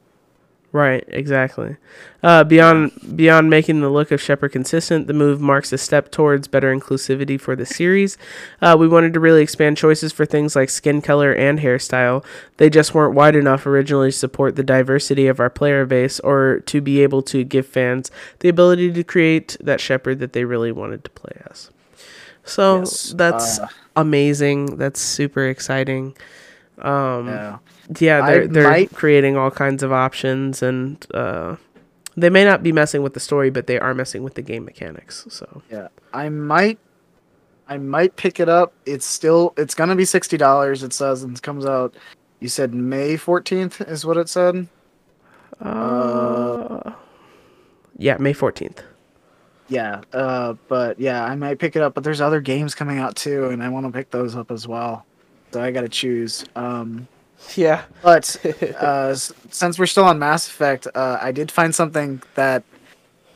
Right, exactly. Uh, beyond beyond making the look of Shepard consistent, the move marks a step towards better inclusivity for the series. Uh, we wanted to really expand choices for things like skin color and hairstyle. They just weren't wide enough originally to support the diversity of our player base, or to be able to give fans the ability to create that Shepard that they really wanted to play as. So Yes, that's uh, amazing. That's super exciting. Um, yeah. Yeah, they're they're might- creating all kinds of options, and uh, they may not be messing with the story, but they are messing with the game mechanics. So Yeah, I might, I might pick it up. It's still, it's gonna be sixty dollars. It says and it comes out. You said May fourteenth is what it said. uh, yeah, May fourteenth. Yeah, uh, but yeah, I might pick it up. But there's other games coming out too, and I want to pick those up as well. So I gotta choose. Um, Yeah, but uh, since we're still on Mass Effect, uh, I did find something that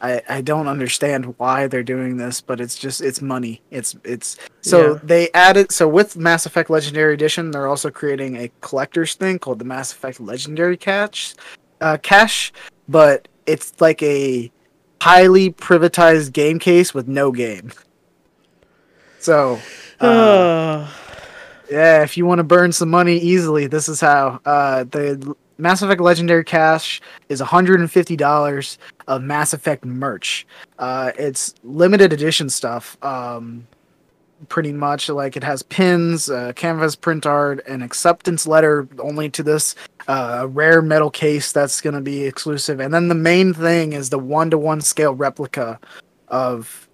I I don't understand why they're doing this, but it's just it's money. It's it's so Yeah. they added so with Mass Effect Legendary Edition, they're also creating a collector's thing called the Mass Effect Legendary Cache, uh, cache, but it's like a highly privatized game case with no game. So. Uh, uh, yeah, if you want to burn some money easily, this is how. Uh, the Mass Effect Legendary Cache is $150 of Mass Effect merch. Uh, it's limited edition stuff. Um, pretty much like it has pins, uh, canvas print art, an acceptance letter only to this uh, rare metal case that's going to be exclusive, and then the main thing is the one to one scale replica of.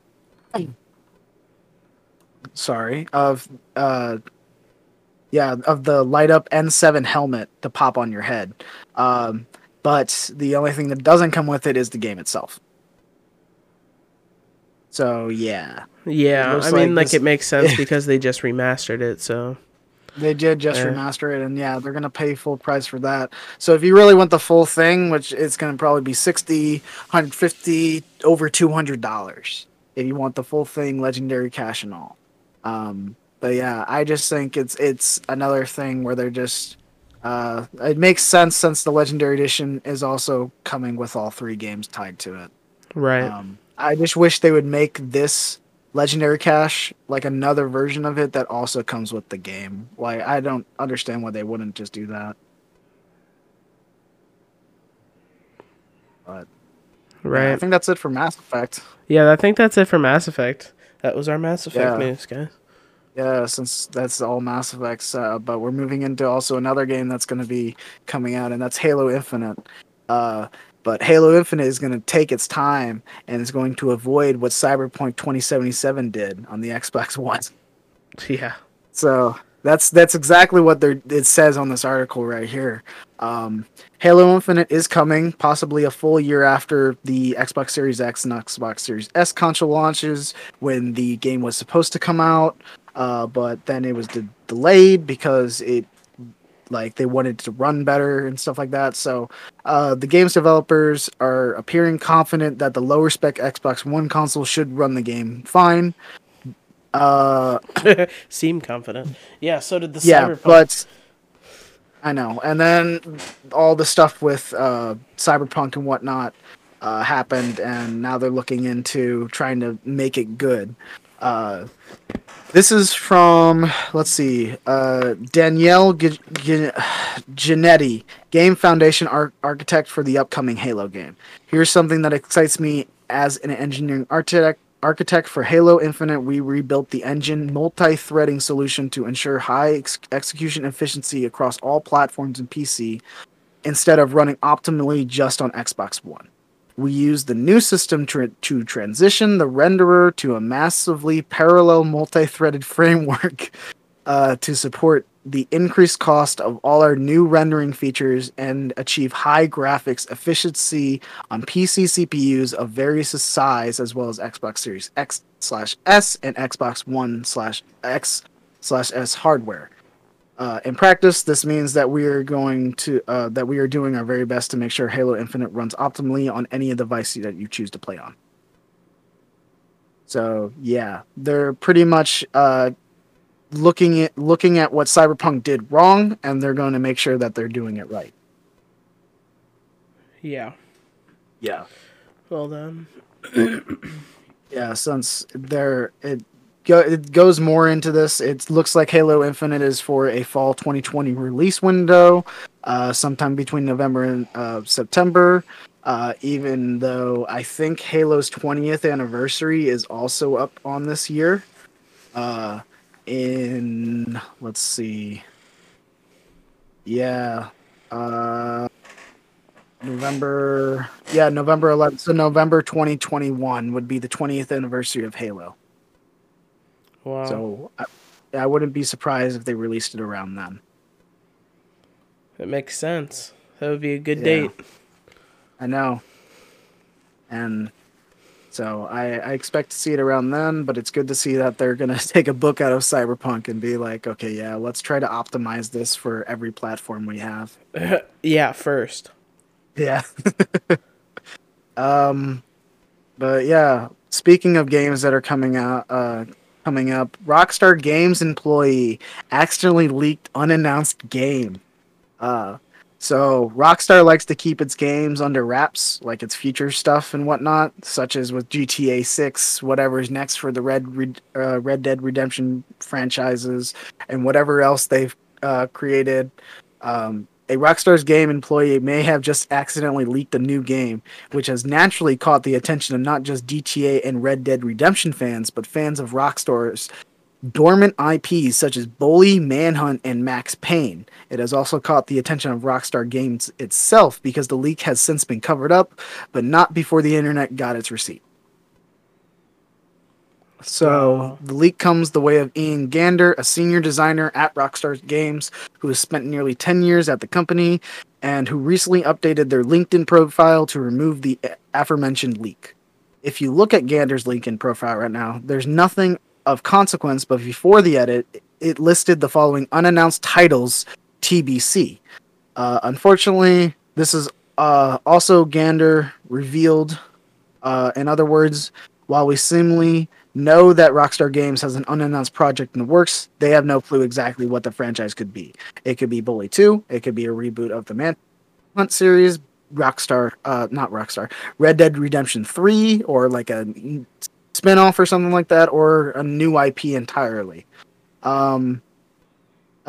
Sorry, of uh, yeah, of the light up N7 helmet to pop on your head. Um, but the only thing that doesn't come with it is the game itself. So yeah, yeah. I mean, like like it makes sense because they just remastered it. So they did just Yeah. remaster it, and yeah, they're gonna pay full price for that. So if you really want the full thing, which it's gonna probably be 60 150 over two hundred dollars if you want the full thing, legendary cache and all. Um, but yeah, I just think it's it's another thing where they're just uh, it makes sense since the legendary edition is also coming with all three games tied to it. Right. Um, I just wish they would make this legendary cache like another version of it that also comes with the game. Like I don't understand why they wouldn't just do that. But right. Yeah, I think that's it for Mass Effect. Yeah, I think that's it for Mass Effect. That was our Mass Effect yeah. news, guys. Yeah, since that's all Mass Effects, uh, but we're moving into also another game that's going to be coming out, and that's Halo Infinite. Uh, but Halo Infinite is going to take its time and is going to avoid what Cyberpunk 2077 did on the Xbox One. Yeah. So that's that's exactly what they it says on this article right here. Um, Halo Infinite is coming, possibly a full year after the Xbox Series X and Xbox Series S console launches, when the game was supposed to come out, uh, but then it was de- delayed because it like they wanted to run better and stuff like that. So uh, the game's developers are appearing confident that the lower spec Xbox One console should run the game fine. Uh, Seem confident. Yeah, so did the yeah, Cyberpunk. but I know. And then all the stuff with uh, Cyberpunk and whatnot uh, happened, and now they're looking into trying to make it good. Uh, this is from let's see, uh, Danielle G- G- Game Foundation ar- architect for the upcoming Halo game. Here's something that excites me as an engineering architect. Architect for Halo Infinite, we rebuilt the engine multi-threading solution to ensure high ex- execution efficiency across all platforms and PC, instead of running optimally just on Xbox One. We use the new system to, to transition the renderer to a massively parallel multi-threaded framework uh, to support the increased cost of all our new rendering features and achieve high graphics efficiency on PC CPUs of various size as well as Xbox Series X slash S and Xbox One slash X slash S hardware. Uh, in practice, this means that we are going to uh, that we are doing our very best to make sure Halo Infinite runs optimally on any device that you choose to play on. So yeah, they're pretty much uh, looking at looking at what Cyberpunk did wrong, and they're going to make sure that they're doing it right. yeah. Yeah. Well done. Yeah, since there it go it goes more into this. It looks like Halo Infinite is for a fall 2020 release window, uh, sometime between November and uh, September. Uh, even though I think Halo's 20th anniversary is also up on this year. Uh, in let's see, yeah, uh, November, yeah, November 11th. So November 2021 would be the 20th anniversary of Halo. Wow. So I, I wouldn't be surprised if they released it around then. it makes sense. That would be a good Yeah. date. I know. And so I, I expect to see it around then, but it's good to see that they're going to take a book out of Cyberpunk and be like, okay, yeah, let's try to optimize this for every platform we have. yeah, first. Yeah. um, but yeah, speaking of games that are coming out, uh, coming up, Rockstar Games employee accidentally leaked unannounced game. Uh, so Rockstar likes to keep its games under wraps, like its future stuff and whatnot, such as with GTA Six, whatever's next for the Red Red, uh, Red Dead Redemption franchises, and whatever else they've uh, created. Um, a Rockstar's game employee may have just accidentally leaked a new game, which has naturally caught the attention of not just GTA and Red Dead Redemption fans, but fans of Rockstar's dormant IPs such as Bully, Manhunt, and Max Payne. It has also caught the attention of Rockstar Games itself because the leak has since been covered up, but not before the internet got its receipt. So the leak comes the way of Ian Gander, a senior designer at Rockstar Games who has spent nearly 10 years at the company and who recently updated their LinkedIn profile to remove the aforementioned leak. If you look at Gander's LinkedIn profile right now, there's nothing of consequence, but before the edit, it listed the following unannounced titles TBC. Uh, unfortunately, this is uh, also Gander revealed. Uh, in other words, while we seemingly know that Rockstar Games has an unannounced project in the works, they have no clue exactly what the franchise could be. It could be Bully 2, it could be a reboot of the Manhunt series, Rockstar, uh, not Rockstar, Red Dead Redemption 3, or like a spin-off or something like that, or a new IP entirely. Um,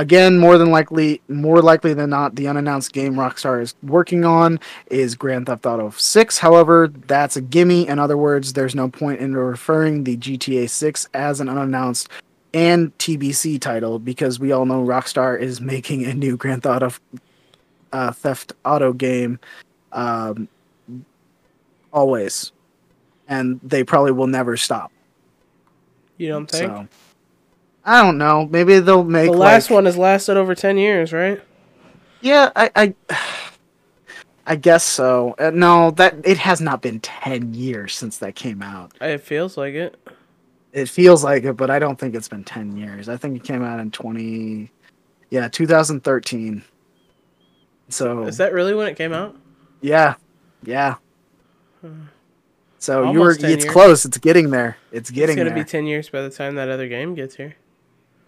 again, more than likely, more likely than not, the unannounced game Rockstar is working on is Grand Theft Auto 6. However, that's a gimme. In other words, there's no point in referring the GTA 6 as an unannounced and TBC title because we all know Rockstar is making a new Grand Theft Auto, uh, Theft Auto game um, always, and they probably will never stop. You don't think? So I don't know. Maybe they'll make the last like- one has lasted over ten years, right? Yeah, I, I, I guess so. Uh, no, that it has not been ten years since that came out. It feels like it. It feels like it, but I don't think it's been ten years. I think it came out in twenty, yeah, 2013. So Is that really when it came out? yeah, yeah. So you were. It's years. close. It's getting there. It's getting it's gonna there. be ten years by the time that other game gets here.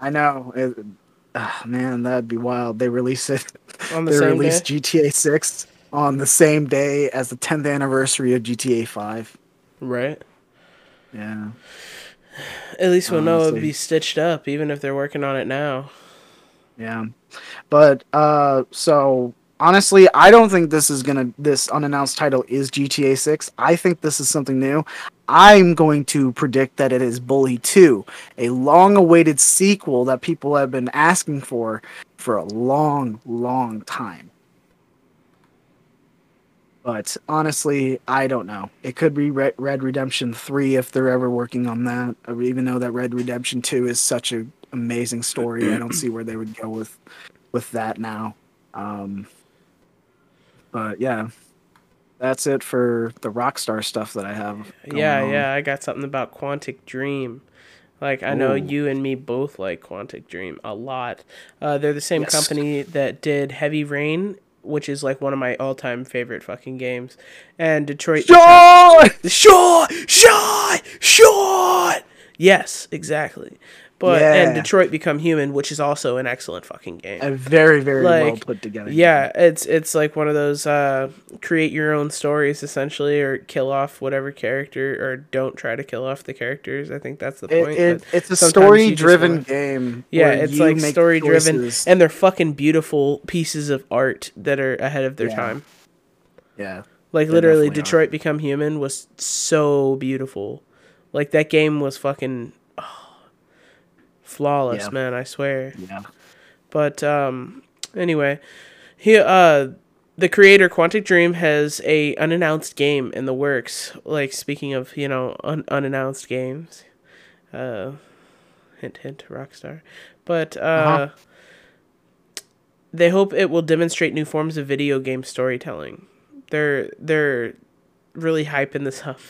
I know. It, ah, man, that'd be wild. They release it. On the they same release day? GTA 6 on the same day as the 10th anniversary of GTA 5. Right. Yeah. At least we'll know it'll Honestly. be stitched up, even if they're working on it now. Yeah. But uh so honestly, I don't think this is going to this unannounced title is GTA 6. I think this is something new. I'm going to predict that it is Bully 2, a long-awaited sequel that people have been asking for for a long, long time. But honestly, I don't know. It could be Red, Red Redemption 3 if they're ever working on that. Even though that Red Redemption 2 is such an amazing story, I don't see where they would go with with that now. Um, but yeah, that's it for the Rockstar stuff that I have. yeah, on. yeah. I got something about Quantic Dream. Like I know you and me both like Quantic Dream a lot. Uh, they're the same Yes. company that did Heavy Rain, which is like one of my all-time favorite fucking games, and Detroit. Joy! Shot, shot, shot. Yes, exactly. But and Detroit Become Human, which is also an excellent fucking game. A very, very well Like, put together. Yeah, it's it's like one of those uh, create your own stories essentially, or kill off whatever character, or don't try to kill off the characters. I think that's the point. it, but it's a just story-driven wanna- game. Yeah, it's like story driven, and they're fucking beautiful pieces of art that are ahead of their Yeah. time. yeah, Like literally, definitely are. Detroit Become Human was so beautiful. Like that game was fucking flawless, Yeah. man. I swear. yeah. But um, anyway, he uh, the creator Quantic Dream has a unannounced game in the works. Like speaking of you know un- unannounced games, uh, hint hint Rockstar, but uh. Uh-huh. They hope it will demonstrate new forms of video game storytelling. They're they're really hyping this up.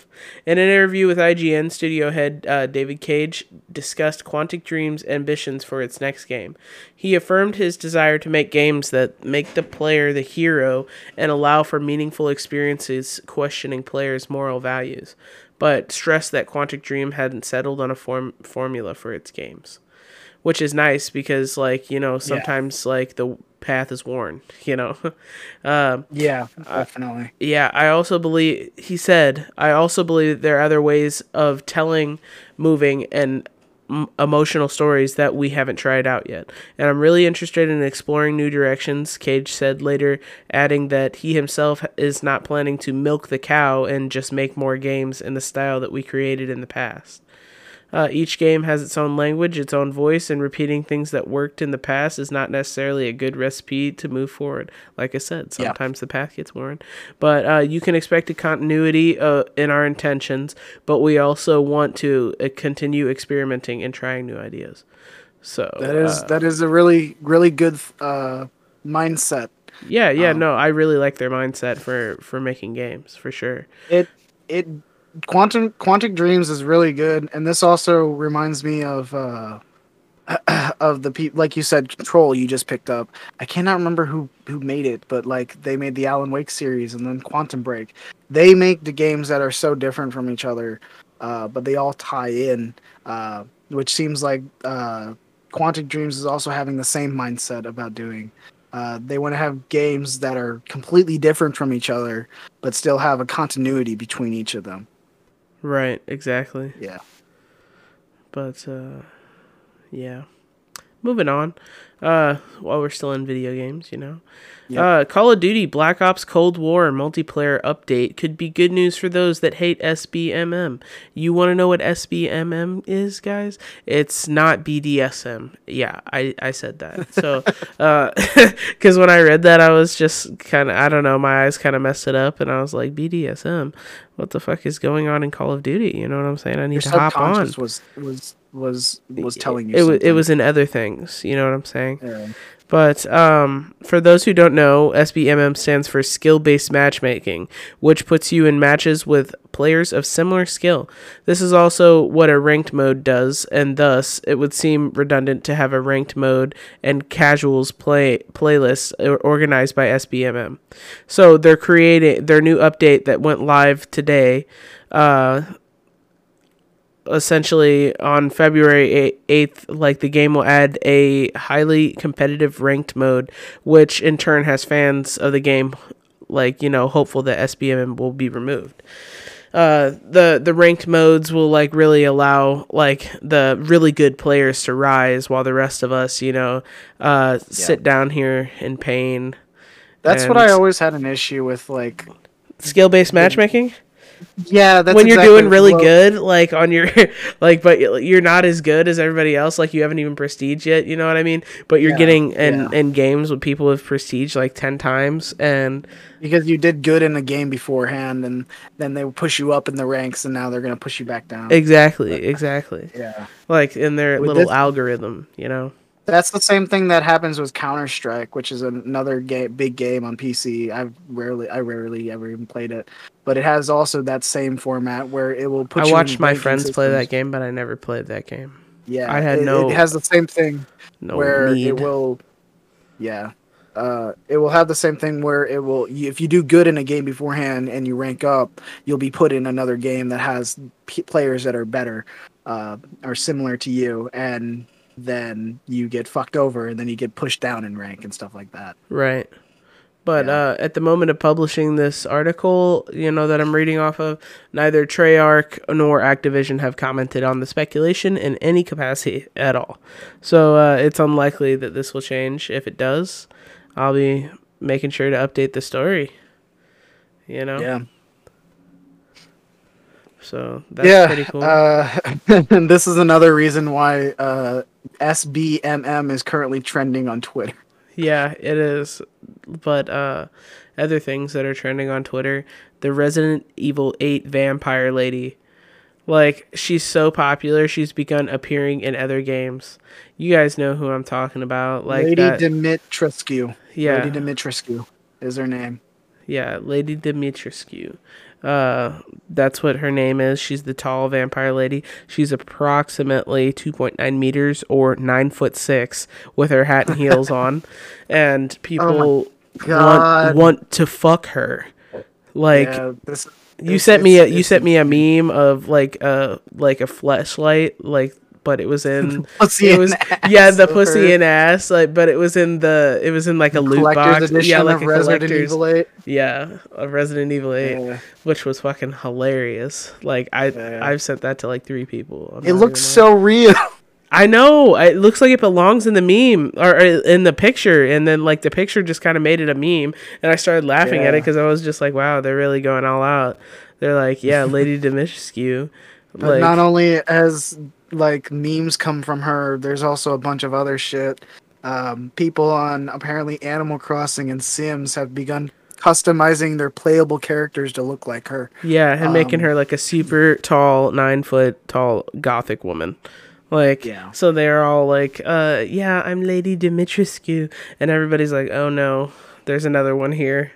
In an interview with IGN, studio head uh, David Cage discussed Quantic Dream's ambitions for its next game. He affirmed his desire to make games that make the player the hero and allow for meaningful experiences questioning players' moral values, but stressed that Quantic Dream hadn't settled on a form- formula for its games. Which is nice because, like, you know, sometimes, like, the path is worn, you know? um, Yeah, definitely. yeah, I also believe he said. I also believe there are other ways of telling moving and m- emotional stories that we haven't tried out yet, and I'm really interested in exploring new directions. Cage said later, adding that he himself is not planning to milk the cow and just make more games in the style that we created in the past. Uh, each game has its own language, its own voice, and repeating things that worked in the past is not necessarily a good recipe to move forward. Like I said, Yeah. sometimes the path gets worn. But uh, you can expect a continuity uh, in our intentions, but we also want to uh, continue experimenting and trying new ideas. So That is uh, that is a really really good uh, mindset. yeah, yeah. um, no, I really like their mindset for for making games for sure. It it quantum quantic dreams is really good, and this also reminds me of uh, of the people like you said, Control. You just picked up. I cannot remember who who made it, but like they made the Alan Wake series and then Quantum Break. They make the games that are so different from each other, uh, but they all tie in. Uh, which seems like uh, Quantic Dreams is also having the same mindset about doing. Uh, they want to have games that are completely different from each other, but still have a continuity between each of them. Right, exactly. Yeah. But uh, yeah, moving on. Uh, while we're still in video games, you know. Uh, Call of Duty Black Ops Cold War multiplayer update could be good news for those that hate SBMM. You want to know what SBMM is, guys? It's not BDSM. Yeah, I, I said that. So, because when I read that, I was just kind of, I don't know, my eyes kind of messed it up, and I was like, BDSM? What the fuck is going on in Call of Duty? You know what I'm saying? I need Your to hop on. was was was was telling you. it, was, it was in other things. You know what I'm saying? Yeah. But um, for those who don't know, SBMM stands for skill based matchmaking, which puts you in matches with players of similar skill. This is also what a ranked mode does, and thus it would seem redundant to have a ranked mode and casuals play playlist organized by SBMM. So they're creating their new update that went live today. Uh, essentially on February 8th, like the game will add a highly competitive ranked mode, which in turn has fans of the game, like, you know, hopeful that SBM will be removed. Uh, the the ranked modes will like really allow like the really good players to rise while the rest of us you know uh sit down here in pain That's what I always had an issue with. Like, skill based matchmaking yeah, that's when you're exactly- doing really good like on your like but you're not as good as everybody else like you haven't even prestige yet you know what i mean but you're Yeah, getting in yeah. in games with people with prestige like 10 times and because you did good in the game beforehand, and then they will push you up in the ranks, and now they're gonna push you back down. exactly exactly yeah. like in their With little this- algorithm you know That's the same thing that happens with Counter Strike, which is another ga- big game on PC. I've rarely, I rarely ever even played it, but it has also that same format where it will put. i watched my friends play that game but i never played that game Yeah, I had it, no- It has the same thing no where need it will. Yeah, uh, it will have the same thing where it will. If you do good in a game beforehand and you rank up, you'll be put in another game that has p- players that are better, uh, or similar to you, and then you get fucked over, and then you get pushed down in rank and stuff like that. Right. But Yeah. uh, at the moment of publishing this article, you know, that I'm reading off of, neither Treyarch nor Activision have commented on the speculation in any capacity at all. So uh, it's unlikely that this will change. If it does, I'll be making sure to update the story. You know? Yeah. So that's yeah. pretty cool. Uh, and this is another reason why uh, SBMM is currently trending on Twitter. Yeah, it is. But uh other things that are trending on Twitter, the Resident Evil 8 vampire lady. Like she's so popular, she's begun appearing in other games. You guys know who I'm talking about. Like Lady that, Dimitrescu. Yeah. Lady Dimitrescu is her name. yeah, Lady Dimitrescu. Uh that's what her name is. She's the tall vampire lady. She's approximately 2.9 meters or 9 foot 6 with her hat and heels on. And people want, want to fuck her. Like yeah, this, you sent me a you sent me a meme of like a like a flashlight like but it was in Pussy it was yeah the pussy and ass like but it was in the it was in like a loot box yeah like of a Resident Evil 8. yeah of Resident Evil 8 Yeah. which was fucking hilarious like I Yeah. I've sent that to like three people I'm It looks so real. I know it looks like it belongs in the meme or, or in the picture and then like the picture just kind of made it a meme and I started laughing at it because I was just like wow they're really going all out they're like yeah Lady Dimitrescu like not only has like memes come from her, there's also a bunch of other shit. Um, people on apparently Animal Crossing and Sims have begun customizing their playable characters to look like her. yeah and making um, her like a super tall nine foot tall gothic woman like Yeah. so they're all like uh yeah I'm Lady Dimitrescu and everybody's like oh no there's another one here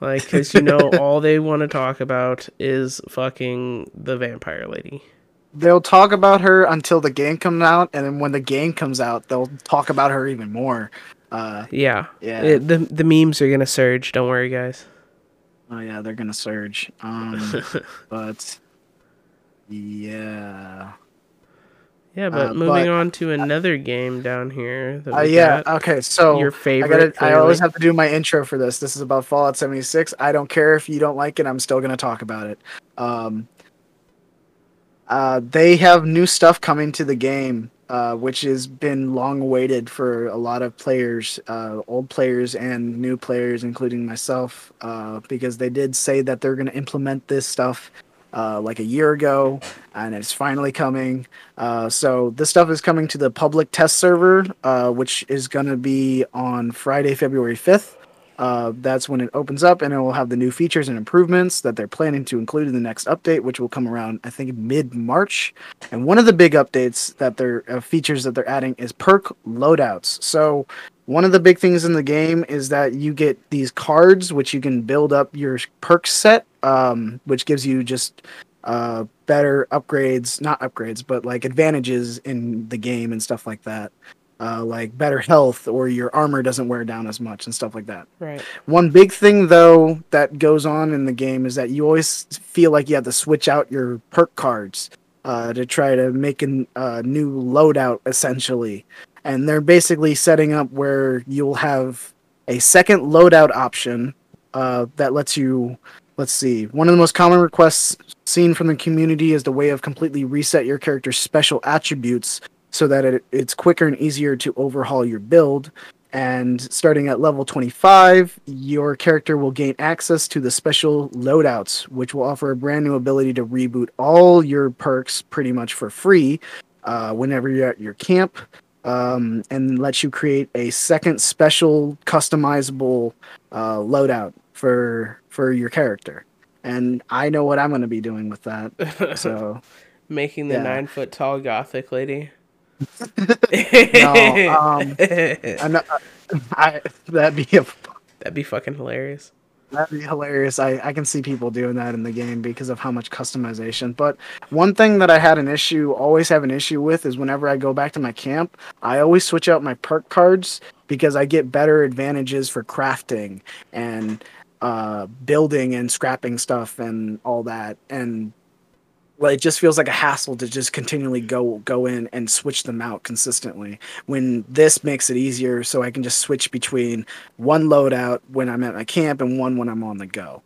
like because you know all they want to talk about is fucking the vampire lady They'll talk about her until the game comes out, and then when the game comes out, they'll talk about her even more. Uh, Yeah. Yeah. It- the the memes are gonna surge. Don't worry, guys. oh yeah, they're gonna surge. Um, but yeah, Yeah, but Uh, moving but- on to another game down here. Uh, yeah. Okay, so Your I favorite, gotta. I always have to do my intro for this. This is about Fallout 76. I don't care if you don't like it. I'm still gonna talk about it. Um, uh, they have new stuff coming to the game uh, which has been long awaited for a lot of players, uh, old players and new players, including myself, uh, because they did say that they're going to implement this stuff uh, like a year ago, and it's finally coming. So this stuff is coming to the public test server, which is going to be on Friday, February 5th. Uh, that's when it opens up, and it will have the new features and improvements that they're planning to include in the next update, which will come around, I think, mid March. And one of the big updates that they're uh, features that they're adding is perk loadouts. So one of the big things in the game is that you get these cards, which you can build up your perk set, um, which gives you just uh, better upgrades, not upgrades, but like advantages in the game and stuff like that uh, like better health or your armor doesn't wear down as much and stuff like that. Right. One big thing though that goes on in the game is that you always feel like you have to switch out your perk cards uh, to try to make a uh, new loadout essentially, and they're basically setting up where you'll have a second loadout option uh, that lets you. Let's see. One of the most common requests seen from the community is the way of completely reset your character's special attributes so that it, it's quicker and easier to overhaul your build. And starting at level 25, your character will gain access to the special loadouts, which will offer a brand new ability to reboot all your perks pretty much for free uh, whenever you're at your camp, um, and lets you create a second special customizable uh, loadout for for your character. And I know what I'm going to be doing with that. So Making the Yeah. nine foot tall gothic lady. no, um, I, know- I that'd be a That'd be fucking hilarious. That'd be hilarious. I, I can see people doing that in the game because of how much customization. But one thing that I had an issue, always have an issue with, is whenever I go back to my camp, I always switch out my perk cards because I get better advantages for crafting and uh, building and scrapping stuff and all that. And well, it just feels like a hassle to just continually go go in and switch them out consistently. When this makes it easier, so I can just switch between one loadout when I'm at my camp and one when I'm on the go,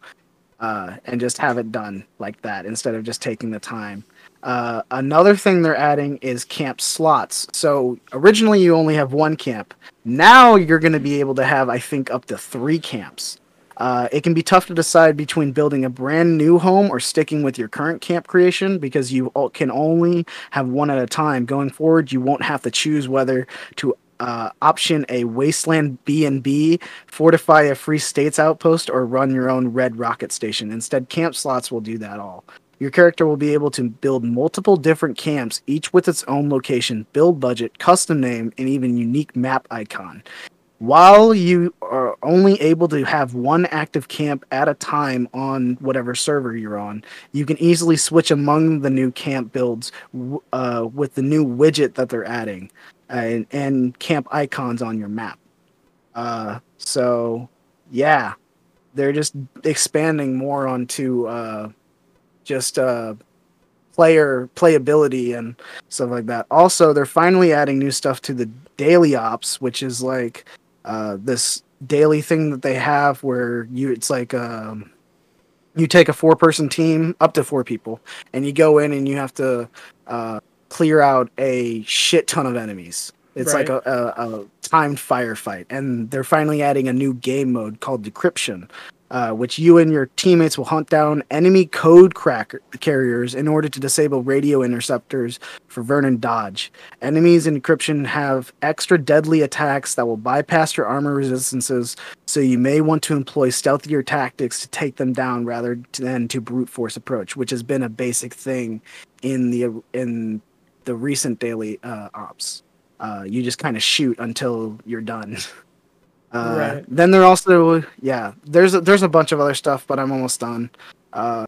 uh, and just have it done like that instead of just taking the time. Uh, another thing they're adding is camp slots. So originally you only have one camp. Now you're going to be able to have, I think, up to three camps. Uh, it can be tough to decide between building a brand new home or sticking with your current camp creation because you can only have one at a time. Going forward, you won't have to choose whether to uh, option a wasteland B and B, fortify a free states outpost, or run your own red rocket station. Instead, camp slots will do that all. Your character will be able to build multiple different camps, each with its own location, build budget, custom name, and even unique map icon. While you are only able to have one active camp at a time on whatever server you're on, you can easily switch among the new camp builds uh, with the new widget that they're adding and, and camp icons on your map. Uh, so, yeah, they're just expanding more onto uh, just uh, player playability and stuff like that. Also, they're finally adding new stuff to the daily ops, which is like uh, this daily thing that they have where you it's like um, you take a four person team up to four people and you go in and you have to uh, clear out a shit ton of enemies. It's like a, a, a timed firefight, and they're finally adding a new game mode called Decryption, uh, which you and your teammates will hunt down enemy code cracker carriers in order to disable radio interceptors for Vernon Dodge. Enemies in encryption have extra deadly attacks that will bypass your armor resistances, so you may want to employ stealthier tactics to take them down rather than to brute force approach, which has been a basic thing in the in the recent daily uh, ops. Uh, you just kind of shoot until you're done. Uh, Right. Then they're also yeah. There's a, there's a bunch of other stuff, but I'm almost done. Uh,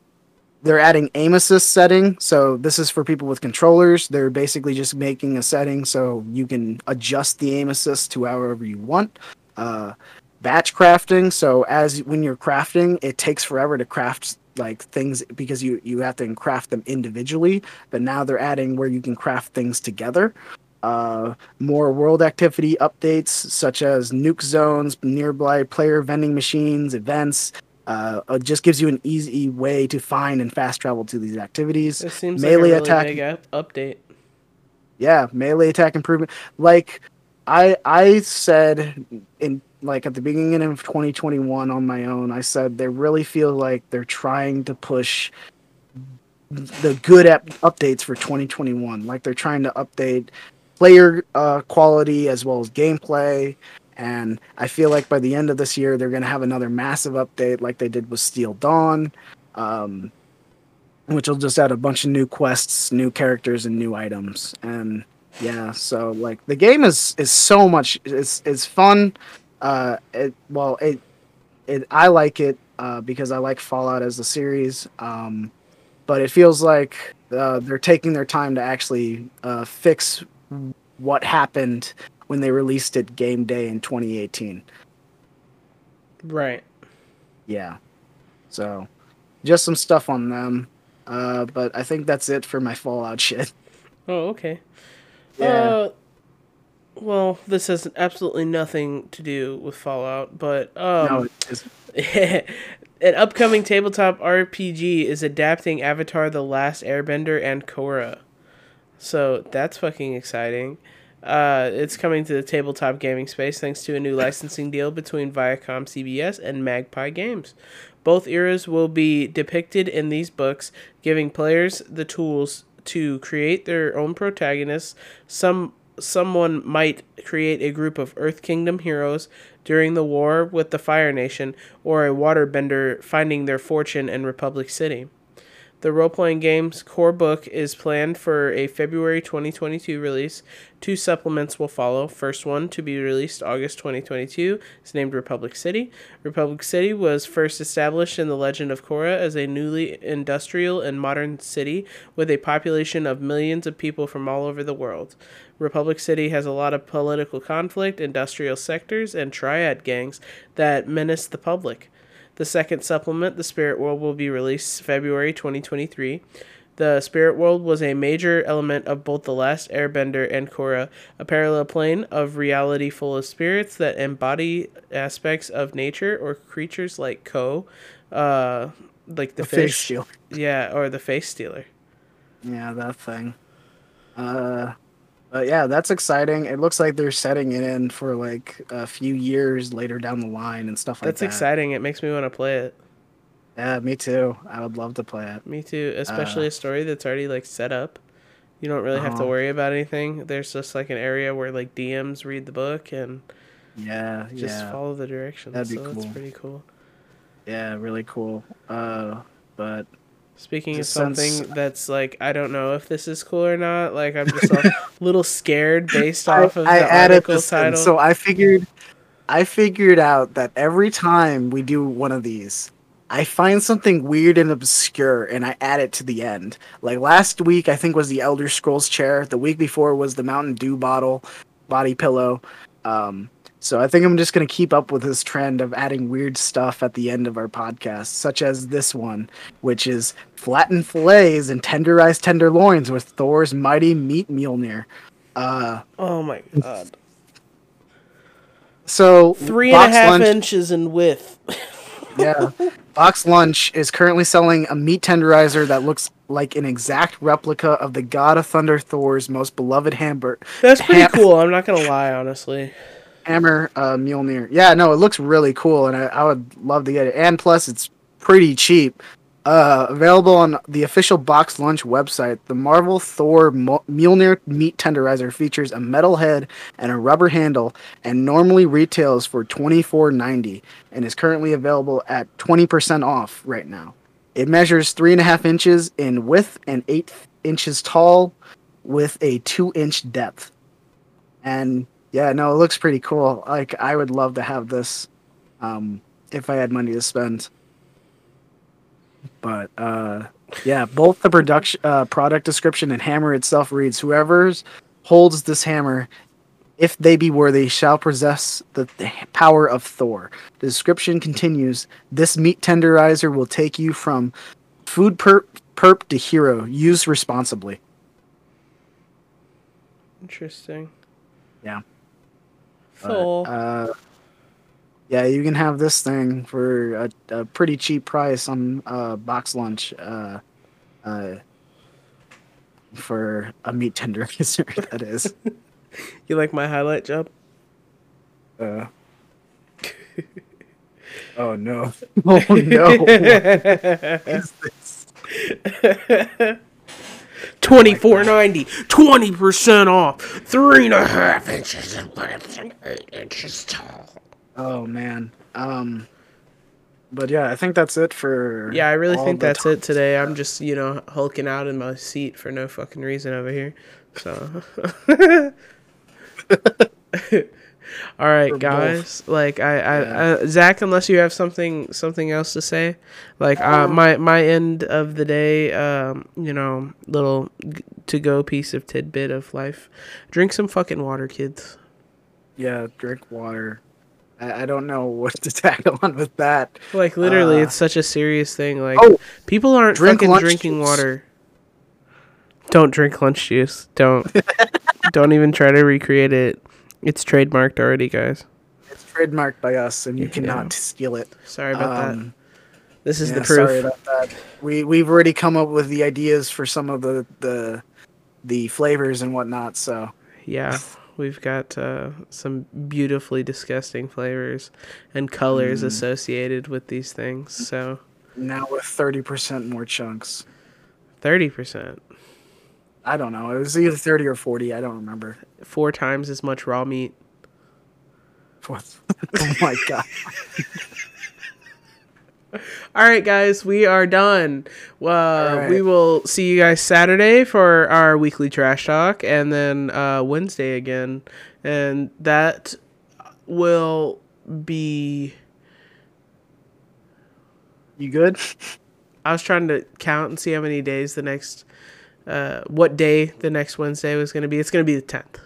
they're adding aim assist setting, so this is for people with controllers. They're basically just making a setting so you can adjust the aim assist to however you want. Uh, batch crafting, so as when you're crafting, it takes forever to craft like things because you you have to craft them individually. But now they're adding where you can craft things together uh, more world activity updates such as nuke zones, nearby player vending machines, events. Uh, it just gives you an easy way to find and fast travel to these activities. This seems Melee like a really attack- up- update. yeah, melee attack improvement. Like I I said in like at the beginning of 2021 on my own, I said they really feel like they're trying to push the good ep- updates for 2021. Like they're trying to update player uh, quality as well as gameplay. And I feel like by the end of this year, they're going to have another massive update like they did with Steel Dawn, um, which will just add a bunch of new quests, new characters, and new items. And yeah, so like the game is is so much. It's it's fun. Uh, it well it it I like it uh, because I like Fallout as a series. Um, but it feels like uh, they're taking their time to actually uh, fix what happened when they released it game day in 2018. Right. Yeah. So, just some stuff on them. Uh, but I think that's it for my Fallout shit. Oh, okay. Yeah. Uh, well, this has absolutely nothing to do with Fallout, but um, no, an upcoming tabletop RPG is adapting Avatar: The Last Airbender and Korra. So that's fucking exciting. Uh, it's coming to the tabletop gaming space thanks to a new licensing deal between ViacomCBS and Magpie Games. Both eras will be depicted in these books, giving players the tools to create their own protagonists. Some someone might create a group of Earth Kingdom heroes during the war with the Fire Nation, or a waterbender finding their fortune in Republic City. The role playing game's core book is planned for a February 2022 release. Two supplements will follow. First one to be released August 2022 is named Republic City. Republic City was first established in the Legend of Korra as a newly industrial and modern city with a population of millions of people from all over the world. Republic City has a lot of political conflict, industrial sectors, and triad gangs that menace the public. The second supplement, The Spirit World, will be released February 2023. The Spirit World was a major element of both The Last Airbender and Korra, a parallel plane of reality full of spirits that embody aspects of nature or creatures like Koh, uh, like the, the face fish. shield. Yeah, or the face stealer. Yeah, that thing. Uh, but yeah, that's exciting. It looks like they're setting it in for like a few years later down the line and stuff like That's that. That's exciting. It makes me want to play it. Yeah, me too. I would love to play it. Me too, especially Uh, a story that's already like set up. You don't really have to Uh-huh. worry about anything. There's just like an area where like DMs read the book and Yeah, just yeah, follow the directions. That'd be so that's cool. pretty cool. yeah, really cool. Uh, but Speaking of something that's like I don't know if this is cool or not. Like I'm just a little scared based off of the article this in. title. So I figured, I figured out that every time we do one of these, I find something weird and obscure, and I add it to the end. Like last week, I think was the Elder Scrolls chair. The week before was the Mountain Dew bottle, body pillow. Um, so I think I'm just gonna keep up with this trend of adding weird stuff at the end of our podcast, such as this one, which is flattened fillets and tenderized tenderloins with Thor's mighty meat Mjolnir. Uh, oh my god, so three and a half Lunch- inches in width. Yeah. BoxLunch is currently selling a meat tenderizer that looks like an exact replica of the God of Thunder Thor's most beloved hamburger That's pretty Ham- cool. I'm not gonna lie, honestly. Hammer uh, Mjolnir. Yeah, no, it looks really cool, and I, I would love to get it. And plus, it's pretty cheap. Uh, available on the official BoxLunch website. The Marvel Thor Mjolnir meat tenderizer features a metal head and a rubber handle, and normally retails for twenty four ninety, and is currently available at twenty percent off right now. It measures three and a half inches in width and eight inches tall, with a two inch depth. And yeah, no, it looks pretty cool. Like I would love to have this um, if I had money to spend. But uh, yeah, both the production uh, product description and hammer itself reads: "Whoever's holds this hammer, if they be worthy, shall possess the, the power of Thor." The description continues: "This meat tenderizer will take you from food perp, perp to hero. Use responsibly." Interesting. Yeah. Uh, yeah, you can have this thing for a, a pretty cheap price on uh, BoxLunch. Uh, uh, for a meat tenderizer. That is. You like my highlight job? Uh, oh no! Oh no! What is this? Twenty four ninety, twenty percent off, three and a half inches in length and eight inches tall. Oh man. Um. But yeah, I think that's it for. Yeah, I really think that's it today. I'm just, you know, hulking out in my seat for no fucking reason over here. So All right, For both. guys. Like I, I, uh, Zach, unless you have something, something else to say, like uh, my my end of the day, um, you know, little to go piece of tidbit of life. Drink some fucking water, kids. Yeah, drink water. I, I don't know what to tackle on with that. Like literally, Uh, it's such a serious thing. Like Oh, people aren't drink fucking drinking juice. water. Don't drink lunch juice. Don't. don't even try to recreate it. It's trademarked already, guys. It's trademarked by us, and you Yeah. cannot steal it. Sorry about that. Um, This is yeah, the Sorry proof. about that. We we've already come up with the ideas for some of the the the flavors and whatnot. So Yeah, we've got uh, some beautifully disgusting flavors and colors Mm. associated with these things. So now with thirty percent more chunks. thirty percent, I don't know. It was either thirty or forty. I don't remember. four times as much raw meat. What? oh my god. All right, guys, we are done. Uh, right. We will see you guys Saturday for our weekly trash talk, and then uh, Wednesday again, and that will be. You good? I was trying to count and see how many days the next, uh, what day the next Wednesday was going to be. It's going to be the tenth.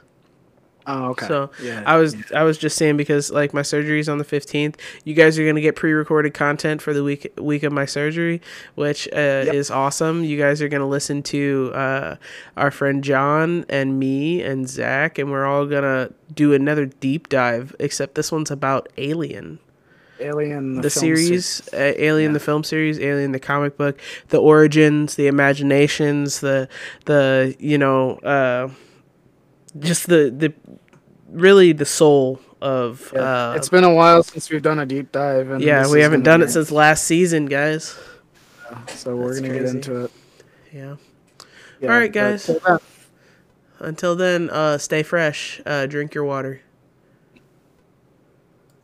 Oh, okay. So yeah, I was I was just saying because like my surgery is on the fifteenth. You guys are gonna get pre-recorded content for the week week of my surgery, which uh, is awesome. You guys are gonna listen to uh, our friend John and me and Zach, and we're all gonna do another deep dive. Except this one's about Alien Alien the film series, uh, Alien the film series, Alien the comic book, the origins, the imaginations, the the you know, uh, just the the really the soul of Yeah. uh, it's been a while since we've done a deep dive, and yeah. We haven't done it since last season, guys. So we're That's gonna get into it. Yeah. Yeah, All right, guys. Until then, uh, stay fresh. Uh, drink your water.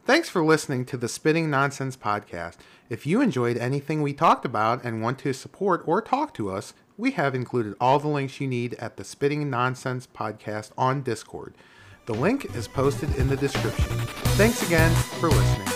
Thanks for listening to the Spitting Nonsense podcast. If you enjoyed anything we talked about and want to support or talk to us, we have included all the links you need at the Spitting Nonsense podcast on Discord. The link is posted in the description. Thanks again for listening.